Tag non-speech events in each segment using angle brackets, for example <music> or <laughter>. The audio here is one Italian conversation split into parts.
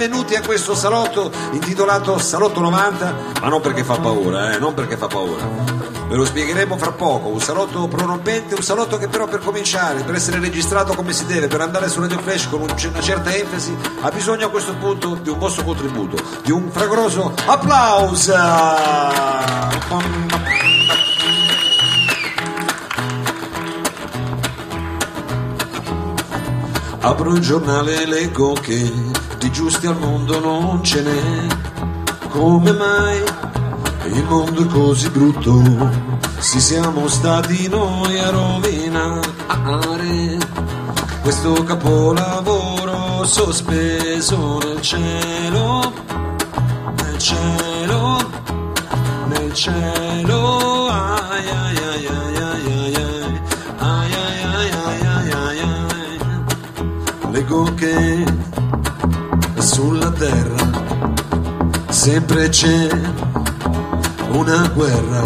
Benvenuti a questo salotto intitolato Salotto 90, ma non perché fa paura, eh, non perché fa paura. Ve lo spiegheremo fra poco, un salotto prorompente, un salotto che però per cominciare, per essere registrato come si deve, per andare su Radio Flash con un- una certa enfasi, ha bisogno a questo punto di un vostro contributo, di un fragoroso applauso! Apro il giornale e leggo che di giusti al mondo non ce n'è. Come mai il mondo è così brutto? Si siamo stati noi a rovinare questo capolavoro sospeso nel cielo, nel cielo, nel cielo. Ai ai ai ai ai ai ai ai ai ai ai ai ai ai leggo che sulla terra. Sempre c'è una guerra,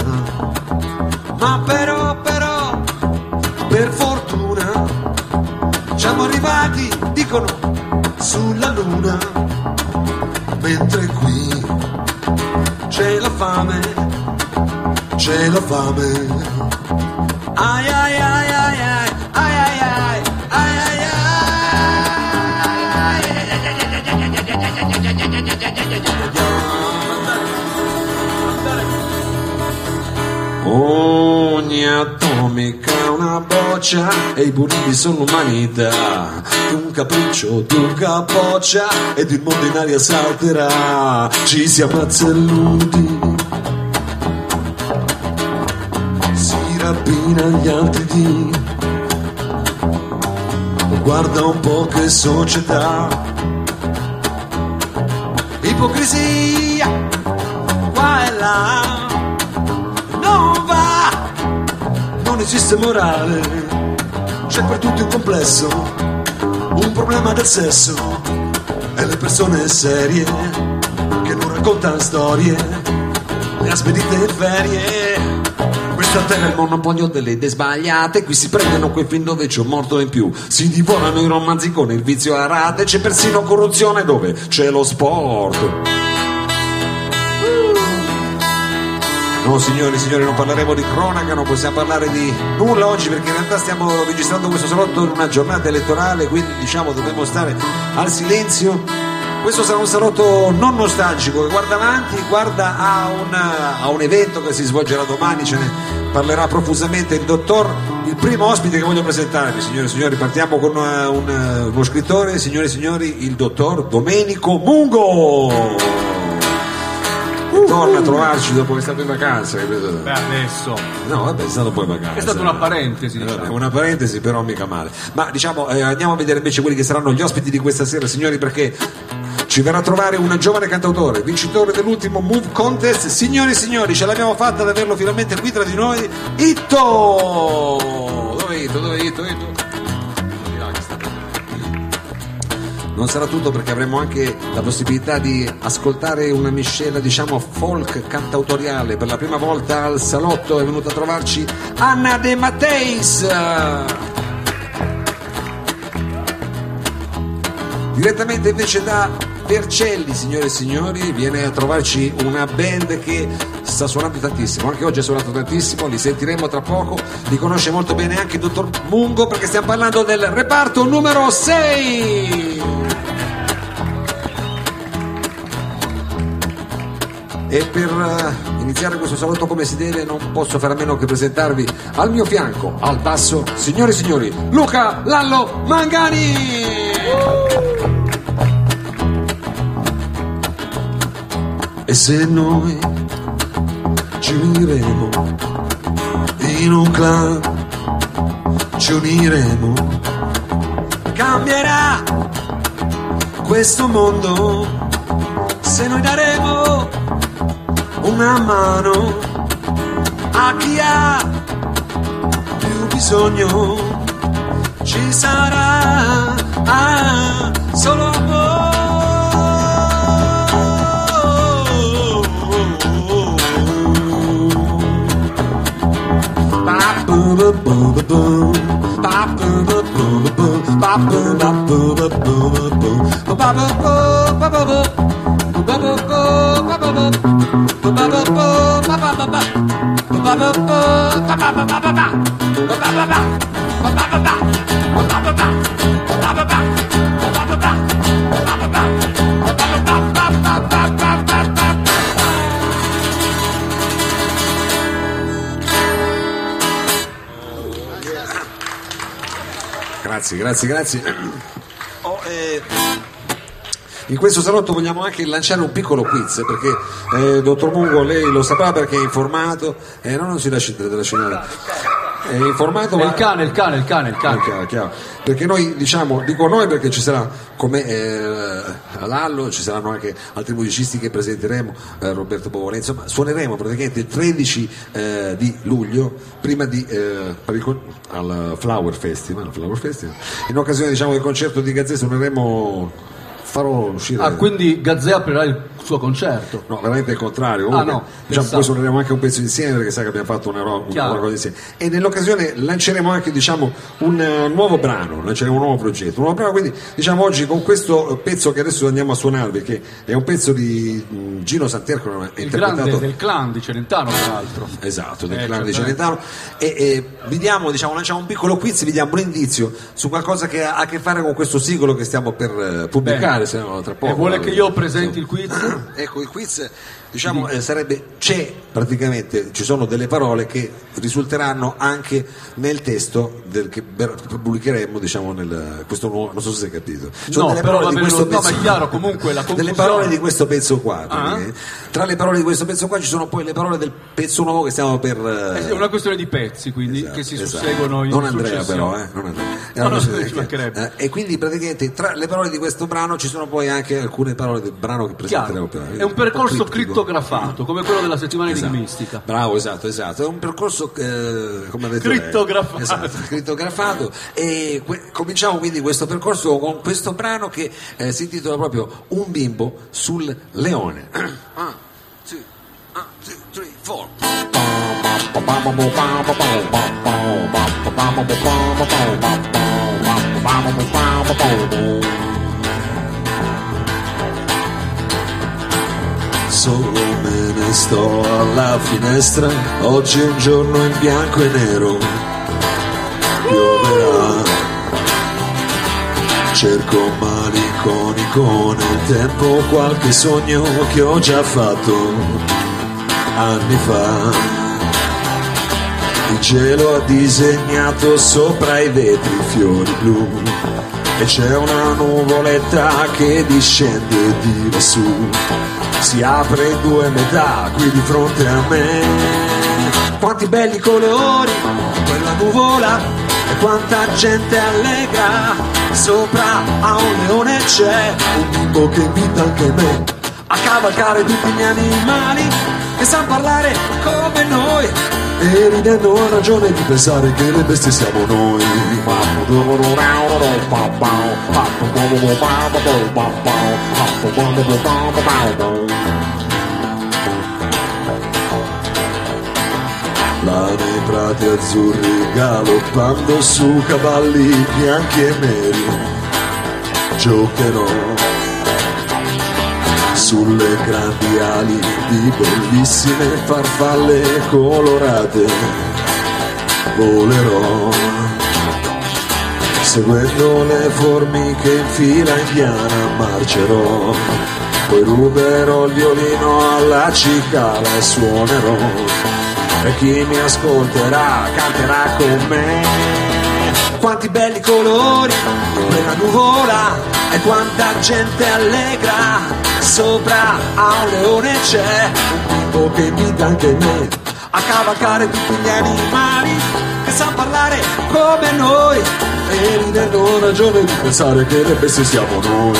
ma però, però, per fortuna siamo arrivati, dicono, sulla luna, mentre qui c'è la fame, c'è la fame. Ai ai ai Ogni atomica è una boccia e i buriti sono l'umanità. Un capriccio di un capoccia ed il mondo in aria salterà. Ci si ammazza illusi. Si rapina gli altri di. Guarda un po' che società. Ipocrisia, qua e là non va, non esiste morale, c'è per tutti un complesso, un problema del sesso, e le persone serie che non raccontano storie, le ha spedite in ferie. Questa terra è il monopolio delle idee sbagliate, qui si prendono quei film dove c'è un morto in più, si divorano i romanzi con il vizio a rate, c'è persino corruzione dove c'è lo sport. No, signori, signori, non parleremo di cronaca, non possiamo parlare di nulla oggi perché in realtà stiamo registrando questo salotto in una giornata elettorale, quindi diciamo dobbiamo stare al silenzio. Questo sarà un salotto non nostalgico che guarda avanti, guarda a un, a un evento che si svolgerà domani, ce ne parlerà profusamente il dottor, il primo ospite che voglio presentarvi, signore e signori, partiamo con eh, un, eh, uno scrittore, signore e signori, il dottor Domenico Mungo. Che torna a trovarci dopo che è stato in vacanza? Beh, adesso No, vabbè, è stato poi in vacanza. è stata una parentesi, Eh, vabbè, diciamo. una parentesi, però mica male. Ma diciamo, eh, andiamo a vedere invece quelli che saranno gli ospiti di questa sera, signori, perché ci verrà a trovare un giovane cantautore, vincitore dell'ultimo Move Contest. Signori e signori, ce l'abbiamo fatta ad averlo finalmente qui tra di noi. Itto! Dove Itto? Dove Itto? Itto? Non sarà tutto perché avremo anche la possibilità di ascoltare una miscela, diciamo, folk cantautoriale. Per la prima volta al salotto è venuta a trovarci Anna De Matteis. Direttamente invece da Vercelli, signore e signori, viene a trovarci una band che sta suonando tantissimo, anche oggi ha suonato tantissimo, li sentiremo tra poco, li conosce molto bene anche il dottor Mungo perché stiamo parlando del reparto numero 6. e per eh, iniziare questo salotto come si deve non posso fare a meno che presentarvi al mio fianco, al basso, signore e signori, Luca Lallo Mangani! E se noi ci uniremo in un clan, ci uniremo, cambierà questo mondo se noi daremo una mano a chi ha più bisogno. Ci sarà ah, solo ba ba ba ba ba Grazie, grazie, grazie. Oh, eh, in questo salotto vogliamo anche lanciare un piccolo quiz perché eh, dottor Mungo lei lo saprà perché è informato e no, non si lasci della scenare è informato ma il cane, il cane, il cane, il cane. chiaro, chiaro. Perché noi diciamo, dico noi perché ci sarà come eh, Lallo, ci saranno anche altri musicisti che presenteremo, eh, Roberto Bovone, insomma suoneremo praticamente il 13 eh, di luglio, prima di, eh, al Flower Festival, Flower Festival, in occasione diciamo, del concerto di Gazzè suoneremo, farò uscire... Ah, quindi Gazzè aprirà il suo concerto. No, veramente il contrario. Comunque, Ah, no, diciamo, poi suoneremo anche un pezzo insieme perché sa che abbiamo fatto una, ro- una, cosa insieme. E nell'occasione lanceremo anche diciamo, un eh, nuovo brano, lanceremo un nuovo progetto. Un nuovo brano, quindi diciamo oggi con questo pezzo che adesso andiamo a suonarvi, che è un pezzo di mh, Gino Santerco, Il interpretato grande del clan di Celentano, tra l'altro. Esatto, del Eh, clan di certo. Celentano e, e vi diamo, diciamo, lanciamo un piccolo quiz, vi diamo un indizio su qualcosa che ha a che fare con questo singolo che stiamo per eh, pubblicare, Bene. Se no tra poco. E vuole che io presenti il quiz? <clears throat> Ecco, il quiz diciamo, eh, sarebbe c'è praticamente, ci sono delle parole che risulteranno anche nel testo del, che pubblicheremo, diciamo, nel, questo nuovo, non so se hai capito. Sono No, delle parole di questo no, pezzo- chiaro, comunque la <laughs> delle conclusione- parole di questo pezzo qua. Ah. praticamente. Tra le parole di questo pezzo qua ci sono poi le parole del pezzo nuovo che stiamo per... eh, È una questione di pezzi, quindi, Esatto, che si esatto. susseguono in non Andrea successione. però eh, non Andrea. No, no, <laughs> che- eh, e quindi praticamente tra le parole di questo brano ci sono poi anche alcune parole del brano che presenteremo Chiaro. per È un percorso criptico. Crittografato, come quello della settimana Esatto. enigmistica. Bravo, esatto, esatto. È un percorso eh, come ha detto Crittografato. lei. Esatto, crittografato. E que- cominciamo quindi questo percorso con questo brano che eh, si intitola proprio Un bimbo sul leone. One, two, one, two, three, four. <clears throat> Solo me ne sto alla finestra, oggi è un giorno in bianco e nero, pioverà. Cerco malinconico nel tempo qualche sogno che ho già fatto anni fa. Il cielo ha disegnato sopra i vetri fiori blu e c'è una nuvoletta che discende di lassù. Si apre due metà qui di fronte a me. Quanti belli colori, quella nuvola e quanta gente allegra. Sopra a un leone c'è un bimbo che invita anche me a cavalcare tutti gli animali che sa parlare come noi. E ridendo ho ragione di pensare che le bestie siamo noi. Là nei prati azzurri galoppando su cavalli bianchi e neri giocherò sulle grandi ali di bellissime farfalle colorate volerò seguendo le formiche in fila indiana marcerò. Poi ruberò il violino alla cicala e suonerò. E chi mi ascolterà canterà con me. Quanti belli colori quella nuvola e quanta gente allegra, sopra a un leone c'è un tipo che invita anche me. A cavalcare tutti gli animali che sa parlare come noi e ridere non ragione di pensare che le bestie siamo noi.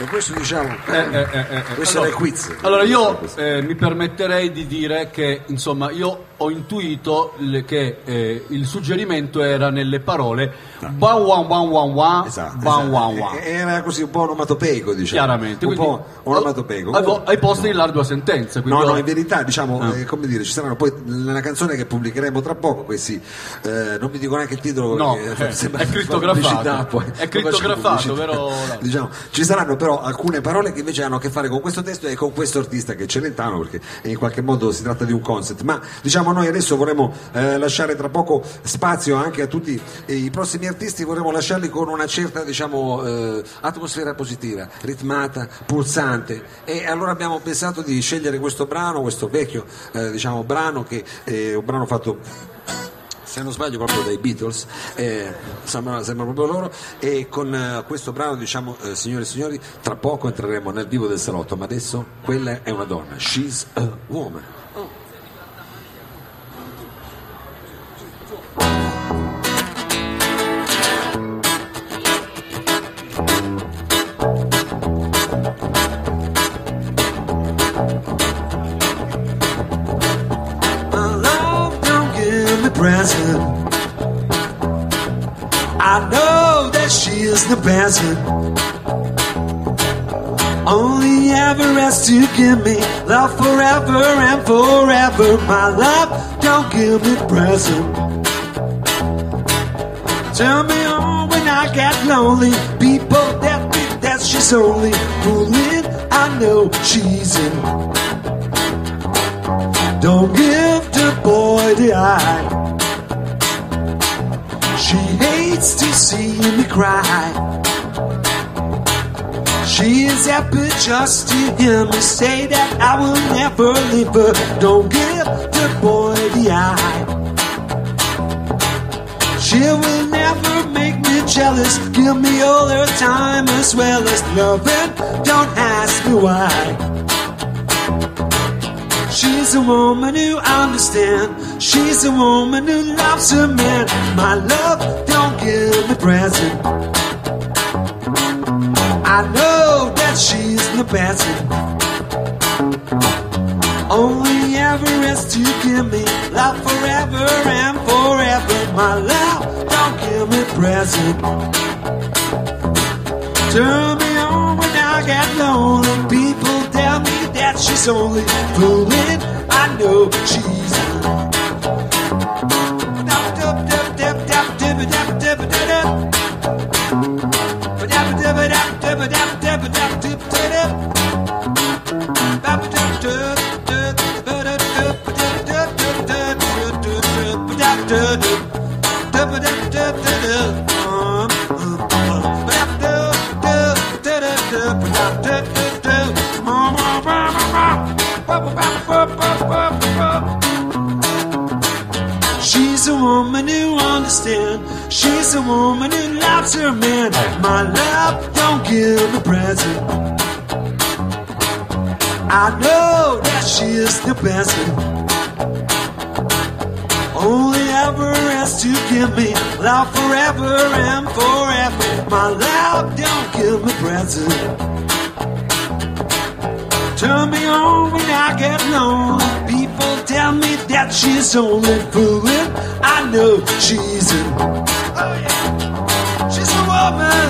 E questo diciamo, Eh, eh, eh, eh. questo allora, era il quiz. Allora io eh, mi permetterei di dire che insomma io ho intuito le- che eh, il suggerimento era nelle parole ban wan wan wan wan Esatto, ban esatto. wan wan. E- Era così un po' onomatopeico, diciamo. Chiaramente, un quindi po' onomatopeico. ai, Comunque- ai posti dell'ardua sentenza. No, no, in verità, diciamo, Ah. eh, come dire, ci saranno poi nella canzone che pubblicheremo tra poco, questi, eh, non vi dico neanche il titolo, No, perché eh, <laughs> sembra è crittografato. poi. È crittografato, però- <laughs> Diciamo, ci saranno però alcune parole che invece hanno a che fare con questo testo e con questo artista che è Celentano, perché in qualche modo si tratta di un concept. Ma diciamo, noi adesso vorremmo eh, lasciare tra poco spazio anche a tutti eh, i prossimi artisti, vorremmo lasciarli con una certa, diciamo, eh, atmosfera positiva, ritmata, pulsante. E allora abbiamo pensato di scegliere questo brano, questo vecchio, eh, diciamo, brano che è un brano fatto se non sbaglio proprio dai Beatles, eh, sembra, sembra proprio loro, e con eh, questo brano diciamo, eh, signore e signori, tra poco entreremo nel vivo del salotto, ma adesso quella è una donna, she's a woman. Give me love forever and forever. My love, don't give me present. Turn me on when I get lonely. People that think that she's only fooling. I know she's in. Don't give the boy the eye. She hates to see me cry. She is happy just to hear me say that I will never leave her. Don't give the boy the eye. She will never make me jealous. Give me all her time as well as loving. Don't ask me why. She's a woman who understands. She's a woman who loves her man. My love, don't give me present. I know best. Only ever has to give me love forever and forever. My love, don't give me present. Turn me on when I get lonely. People tell me that she's only fooling. I know she's. She's a woman who understands. She's a woman who loves her man. My love, don't give a present. I know that she is the best. Only ever has to give me love forever and forever. My love, don't give me present. Turn me on when I get lonely. People tell me that she's only fooling. I know she's a. Oh yeah. She's a woman.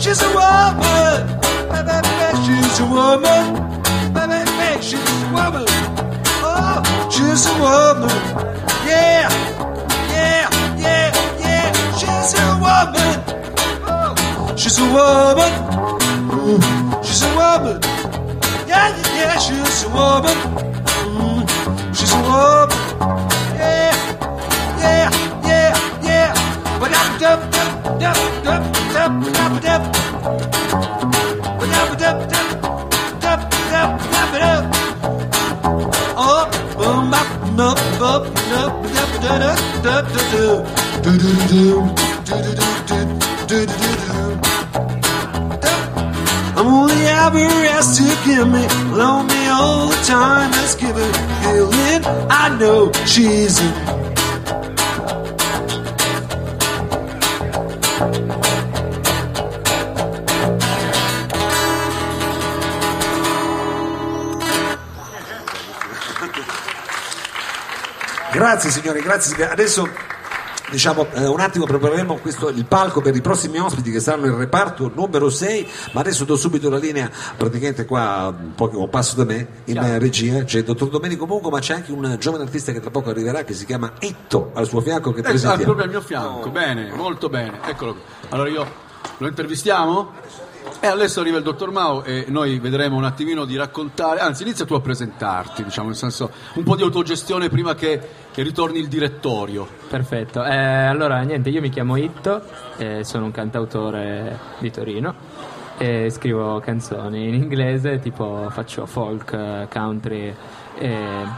She's a woman. She's a woman. She's a woman. Oh, she's a woman. Yeah. Yeah. Yeah. Yeah. She's a woman. Oh, she's a woman. Mm, She's a woman. Yeah, yeah, she's a woman. Mm, she's a woman. Yeah, yeah, yeah, I'm. Up, boom, only ever asked to give me, love me all the time. Let's give it healing. I know she's a Grazie signori, grazie. Adesso diciamo eh, un attimo prepareremo questo, il palco per i prossimi ospiti che saranno il reparto numero 6, ma adesso do subito la linea praticamente qua un passo da me in eh, regia, c'è il dottor Domenico Mungo, ma c'è anche un giovane artista che tra poco arriverà che si chiama Itto al suo fianco che Eh, ah, presentiamo. proprio al mio fianco, bene, molto bene. Eccolo. Allora io lo intervistiamo? E adesso arriva il dottor Mao e noi vedremo un attimino di raccontare, anzi inizia tu a presentarti, diciamo, nel senso un po' di autogestione prima che, che ritorni il direttorio. Perfetto, Eh, allora niente, io mi chiamo Itto, eh, sono un cantautore di Torino e scrivo canzoni in inglese, tipo faccio folk, eh, country e,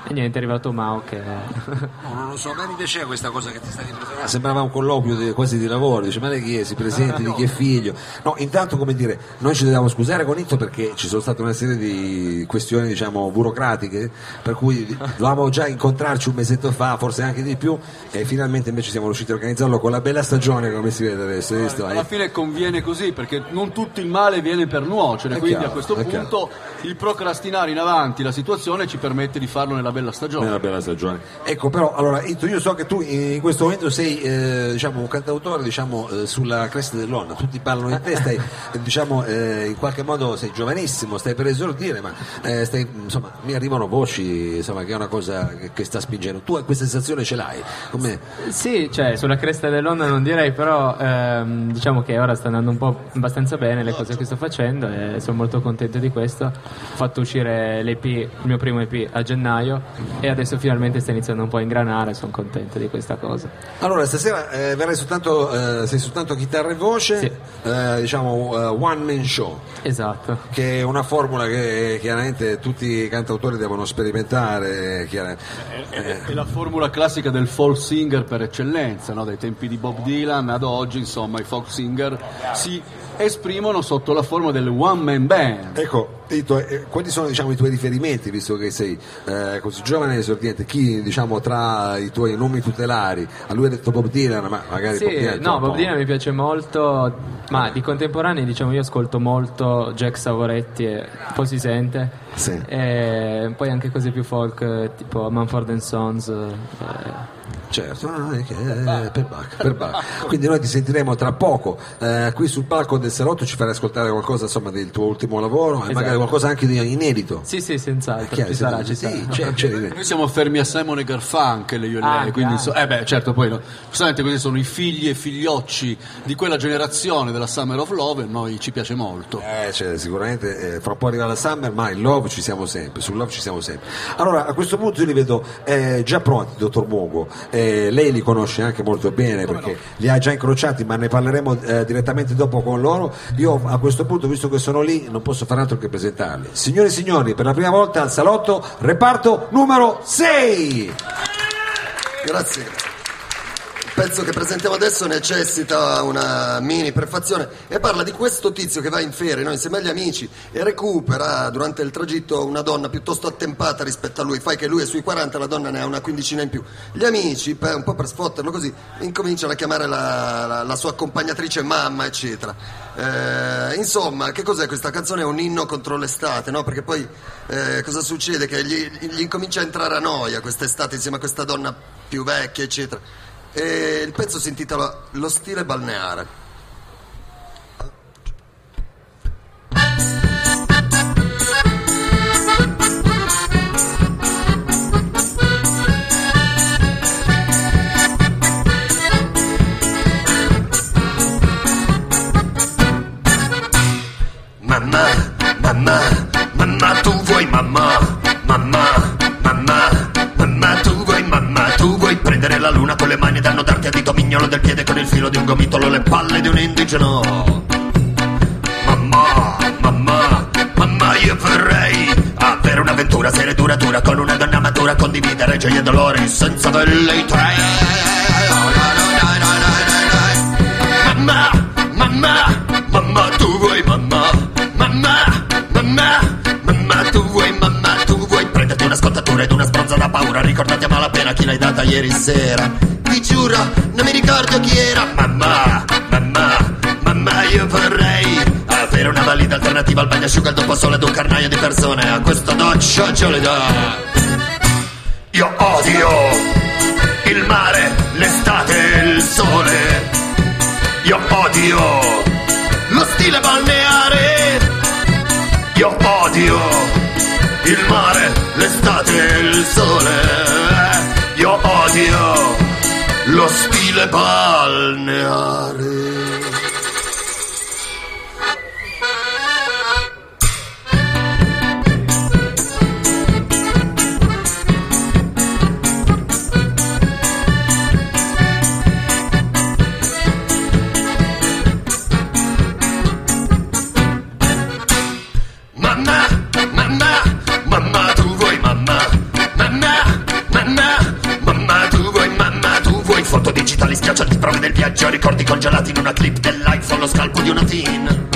e niente, è arrivato Mao che... No, non lo so, a me mi piaceva questa cosa che ti stavi presentando. Sembrava un colloquio di- quasi di lavoro, dice ma lei chi è? Si presenti, di chi è figlio? No, intanto come dire, noi ci dobbiamo scusare con Itto perché ci sono state una serie di questioni diciamo burocratiche, per cui dovevamo già incontrarci un mesetto fa, forse anche di più, e finalmente invece siamo riusciti a organizzarlo con la bella stagione come si vede adesso, visto? Alla fine conviene così perché non tutto il male viene per nuocere, È quindi chiaro, a questo punto il procrastinare in avanti la situazione ci permette di farlo nella bella stagione. Nella bella stagione. Ecco, però, allora, Itto, io so che tu in questo momento sei eh, diciamo, un cantautore diciamo, eh, sulla cresta dell'onda, tutti parlano di te, <laughs> stai, eh, diciamo, eh, in qualche modo sei giovanissimo, stai per esordire, ma eh, stai, insomma, mi arrivano voci insomma, che è una cosa che, che sta spingendo. Tu questa sensazione ce l'hai? Come... Sì, cioè sulla cresta dell'onda non direi, però ehm, diciamo che ora sta andando un po' abbastanza bene le cose che sto facendo e sono molto contento di questo. Ho fatto uscire l'EP, il mio primo EP a gennaio e adesso finalmente sta iniziando un po' a ingranare, sono contento di questa cosa. Allora, stasera eh, verrai soltanto, eh, sei soltanto chitarra e voce, Sì. eh, diciamo eh, one man show. Esatto. che è una formula che chiaramente tutti i cantautori devono sperimentare. chiaramente. È, è la formula classica del folk singer per eccellenza, no? dai tempi di Bob Dylan ad oggi, insomma, i folk singer si esprimono sotto la forma del one man band. Ecco, Tito, eh, quali sono diciamo, i tuoi riferimenti, visto che sei eh, così giovane e esordiente? Chi diciamo, tra i tuoi nomi tutelari? A lui ha detto Bob Dylan, ma magari Bob Sì, Dylan è no, Bob Dylan mi piace molto, ma di contemporanei diciamo io ascolto molto Jack Savoretti e un po' si sente. Sì. E poi anche cose più folk tipo Manford and Sons. eh, Certo, no, è che, eh, per Bach, per Bach. Quindi noi ti sentiremo tra poco eh, qui sul palco del Salotto, ci farai ascoltare qualcosa insomma, del tuo ultimo lavoro e magari qualcosa anche di inedito. Sì, sì, senz'altro, Chiaro, ci sì, sarà, ci sì, sarà. c'è- c'è- Noi siamo fermi a Simon e Garfunkel, io e lei, Ah, quindi chiaro. inso- eh beh, certo, poi no, giustamente questi sono i figli e figliocci di quella generazione della Summer of Love e noi ci piace molto. Eh, cioè, sicuramente eh, fra un po' arriva la Summer, ma il Love ci siamo sempre, sul Love ci siamo sempre. Allora, a questo punto io li vedo eh, già pronti, dottor Muogo. Eh, lei li conosce anche molto bene perché li ha già incrociati, ma ne parleremo eh, direttamente dopo con loro. Io a questo punto, visto che sono lì, non posso fare altro che presentarli. Signore e signori, per la prima volta al salotto, reparto numero 6. Grazie. Pezzo che presentiamo adesso necessita una mini prefazione e parla di questo tizio che va in ferie no, insieme agli amici e recupera durante il tragitto una donna piuttosto attempata rispetto a lui. Fai che lui è sui 40, la donna ne ha una quindicina in più. Gli amici, per- un po' per sfotterlo così, incominciano a chiamare la, la- la sua accompagnatrice mamma, eccetera. Eh, insomma, che cos'è questa canzone? È un inno contro l'estate, no? Perché poi eh, cosa succede? Che gli, gli incomincia a entrare a noia quest'estate insieme a questa donna più vecchia, eccetera. E il pezzo si intitola Lo stile balneare. luna con le mani danno darti a dito mignolo del piede con il filo di un gomitolo le palle di un indigeno. Mamma, mamma, mamma io vorrei avere un'avventura seria e dura con una donna matura, condividere gioie e dolori senza velleitei. Mamma, mamma, mamma tu vuoi ricordati a malapena chi l'hai data ieri sera. Vi giuro, non mi ricordo chi era, mamma, mamma, mamma, io vorrei avere una valida alternativa al bagnasciuga, al dopo sole ad un carnaio di persone, a questa doccia gelida. Io odio il mare, l'estate e il sole. Io odio lo stile balneare. Io odio il mare, l'estate e il sole. Io odio lo stile balneare. Congelati in una clip dell'iPhone, lo scalpo di una teen,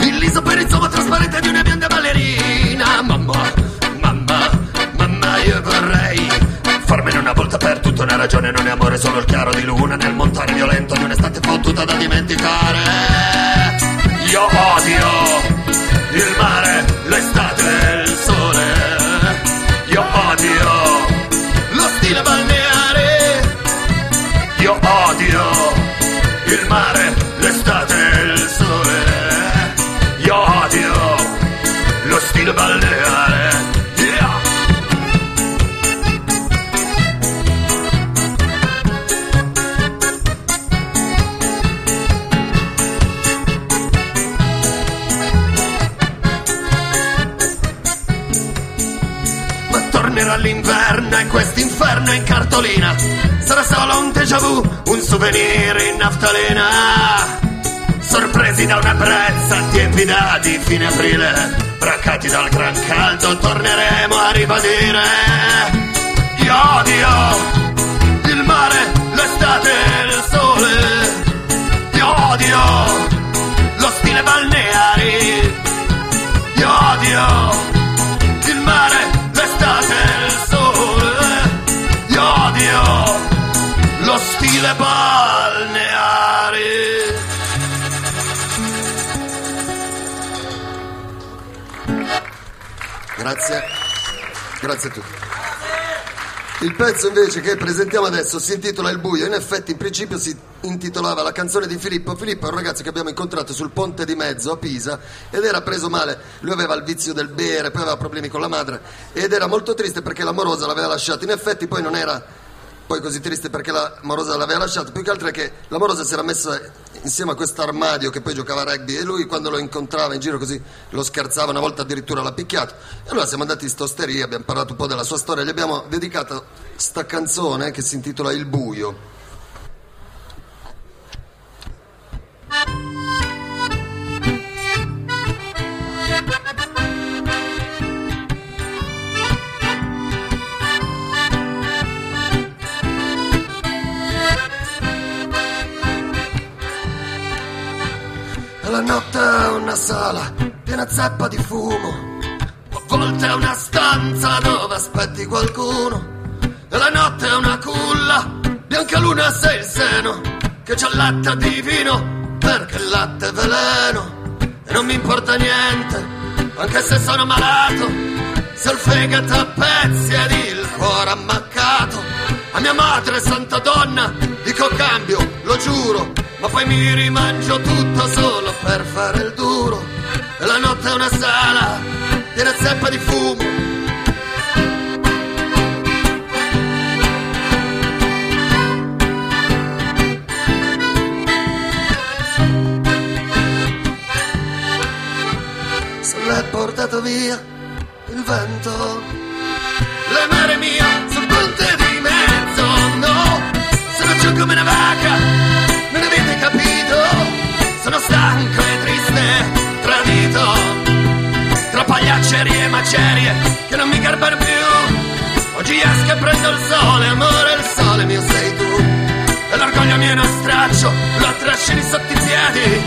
il liso per insomma trasparente di una bionda ballerina, mamma, mamma, mamma, io vorrei farmene una volta per tutta una ragione, non è amore, solo il chiaro di luna nel montare violento di un'estate fottuta da dimenticare. Io odio il mare, l'estate cartolina. Sarà solo un déjà vu, un souvenir in naftalina Sorpresi da una brezza tiepida di fine aprile Braccati dal gran caldo torneremo a ribadire. Io odio il mare, l'estate e il sole. Io odio lo stile balneare Io odio il mare, l'estate e il sole. Io odio lo stile balneare. Grazie, grazie a tutti. Il pezzo invece che presentiamo adesso si intitola Il buio, in effetti in principio si intitolava La canzone di Filippo. Filippo è un ragazzo che abbiamo incontrato sul ponte di mezzo a Pisa ed era preso male, lui aveva il vizio del bere, poi aveva problemi con la madre ed era molto triste perché l'amorosa l'aveva lasciato. In effetti poi non era poi così triste perché l'amorosa l'aveva lasciato, più che altro è che l'amorosa si era messa insieme a questo armadio che poi giocava a rugby e lui quando lo incontrava in giro così lo scherzava, una volta addirittura l'ha picchiato. E allora siamo andati in stosteria, abbiamo parlato un po' della sua storia, gli abbiamo dedicato sta canzone che si intitola Il buio. La notte è una sala piena zeppa di fumo. A volte è una stanza dove aspetti qualcuno. E la notte è una culla, bianca luna sei il seno, che c'ha latte di vino, perché il latte è veleno. E non mi importa niente, anche se sono malato, se il fegato a pezzi ed il cuore ammaccato. A mia madre, santa donna, dico cambio, lo giuro, ma poi mi rimangio tutto solo per fare il duro. E la notte è una sala, piena zeppa di fumo. Se portato via il vento, la mare mia sul ponte di mezzo, no, sono giù come una vaca, Sono stanco e triste, tradito, tra pagliaccerie e macerie che non mi garbano più. Oggi esco e prendo il sole, amore, il sole mio sei tu. E l'orgoglio mio è uno straccio, lo trascini sotto i piedi.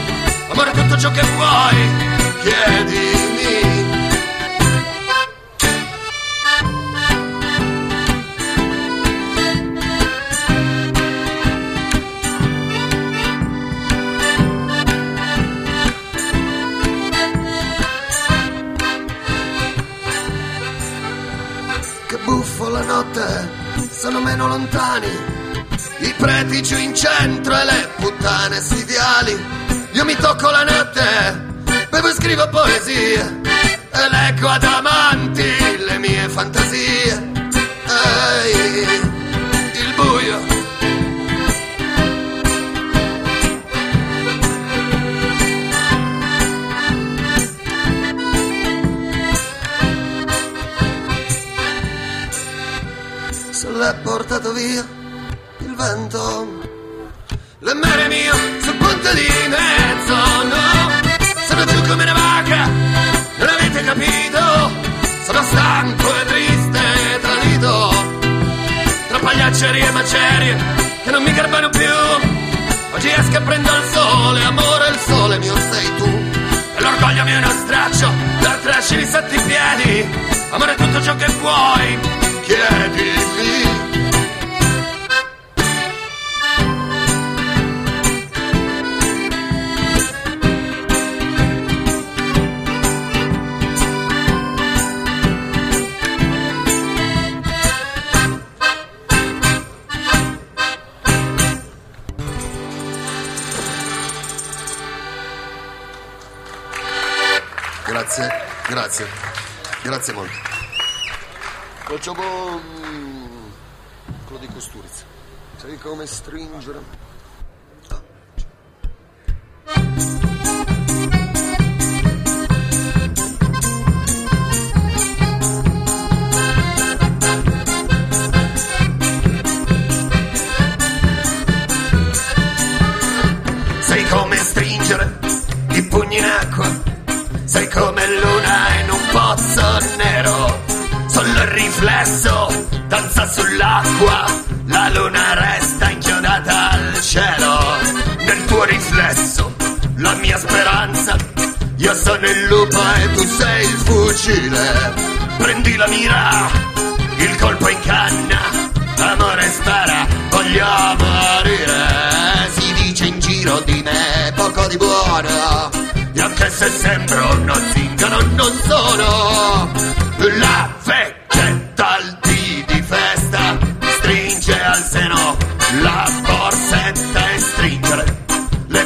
Amore, tutto ciò che vuoi, chiedimi. Buffo la notte, sono meno lontani. I preti giù in centro e le puttane sui viali. Io mi tocco la notte, bevo e scrivo poesie. E leggo ad amanti le mie fantasie. Ehi, l'è portato via il vento. L'amore mio sul ponte di mezzo, no, sono giù come una vacca, non avete capito? Sono stanco e triste e tradito, tra pagliaccerie e macerie che non mi garbano più. Oggi esco e prendo il sole, amore, il sole mio sei tu. E l'orgoglio mio è uno straccio, da trascini sotto piedi. Amore, tutto ciò che vuoi, chiedimi. Grazie, grazie, grazie molto. Facciamo mm, quello di Costurizza. Sai come stringere? Riflesso danza sull'acqua, la luna resta inchiodata al cielo, nel tuo riflesso la mia speranza, io sono il lupo e tu sei il fucile, prendi la mira, il colpo in canna, amore spara, voglio morire, si dice in giro di me poco di buono. E anche se sembro uno zingaro non sono La vegetal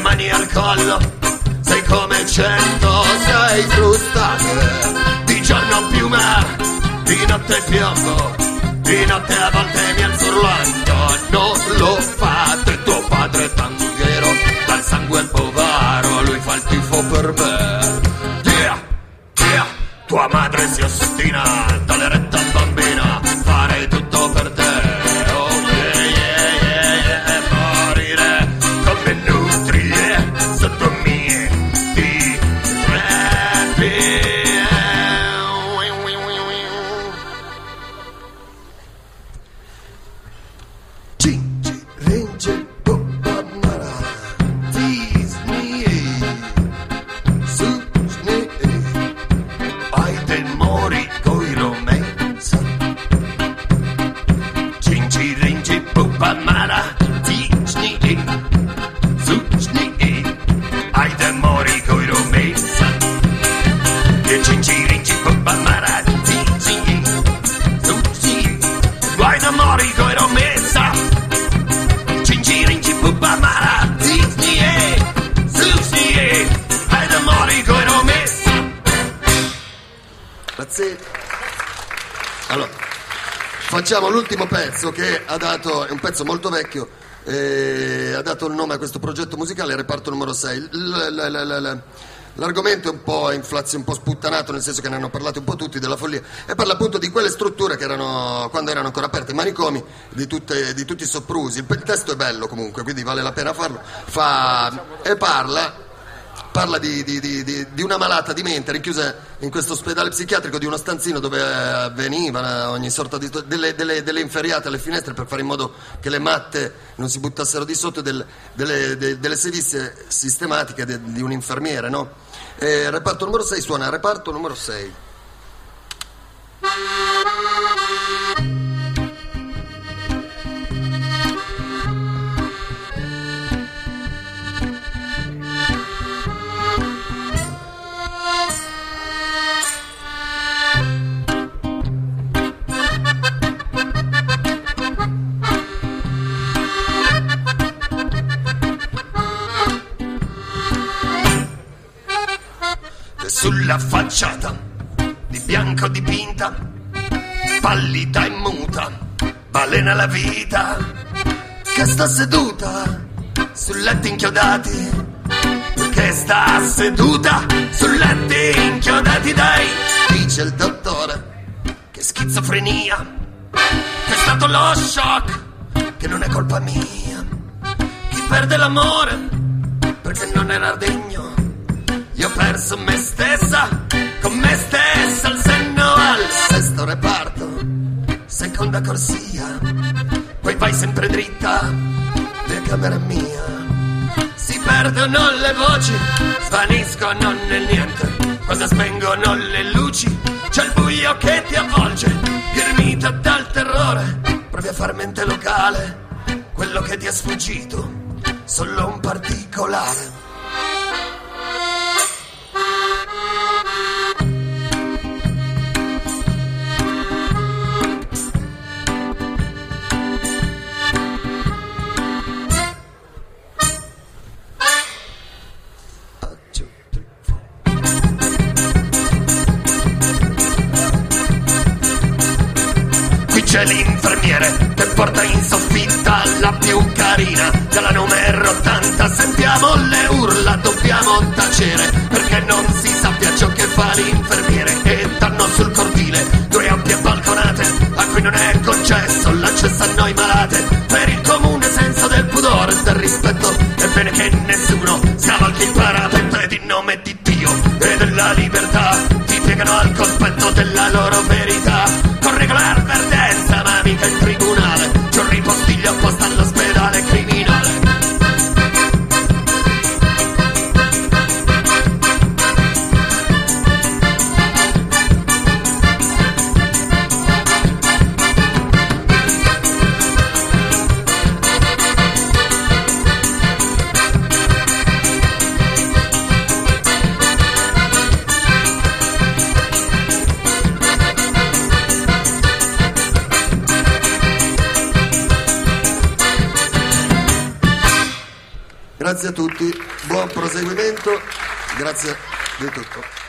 mani al collo. Sei come cento sei frustate Di giorno piuma Di notte piombo. Di notte a volte mi alzo Non lo fate tuo padre tanghero Dal sangue povaro Lui fa il tifo per me. Tia, tia Tua madre si ostina Dalle bambina ai Facciamo l'ultimo pezzo che ha dato, è un pezzo molto vecchio, eh, ha dato il nome a questo progetto musicale, reparto numero 6. L- l- l- l- L'argomento è un po' inflazio, un po' sputtanato, nel senso che ne hanno parlato un po' tutti della follia, e parla appunto di quelle strutture che erano, quando erano ancora aperte, i manicomi, di, tutte- di tutti i soprusi. Il, il testo è bello comunque, quindi vale la pena farlo. Fa, e parla parla di, di- di- di- una malata di mente rinchiusa in questo ospedale psichiatrico di uno stanzino dove eh, avveniva ogni sorta di delle, delle- delle inferriate alle finestre per fare in modo che le matte non si buttassero di sotto e del- delle, de- delle sevizie sistematiche de- di un infermiere, no? Eh, reparto numero 6 suona reparto numero 6. Sulla facciata di bianco dipinta, pallida e muta, balena la vita che sta seduta su letti inchiodati. Che sta seduta su letti inchiodati dai, dice il dottore, che schizofrenia, che è stato lo shock, che non è colpa mia. Chi perde l'amore perché non era degno io ho perso me stessa, con me stessa al senno al sesto reparto, seconda corsia, poi vai sempre dritta, la camera mia. Si perdono le voci, svaniscono nel niente, quando spengono le luci, c'è il buio che ti avvolge, ghermita dal terrore, provi a far mente locale, quello che ti è sfuggito, solo un particolare. C'è l'infermiere che porta in soffitta la più carina dalla numero 80 sentiamo le urla dobbiamo tacere perché non si sappia ciò che fa l'infermiere. E danno sul cortile due ampie balconate a cui non è concesso l'accesso a noi malate. Per il comune senso del pudore e del rispetto è bene che nessuno scavalchi il parapetto ed in nome di Dio e della libertà. Ti piegano al cospetto della loro verità. Con regolare avvertenza ma mica in tribunale. C'è un ripostiglio apposta all'ospedale criminale tutti, buon proseguimento, grazie di tutto.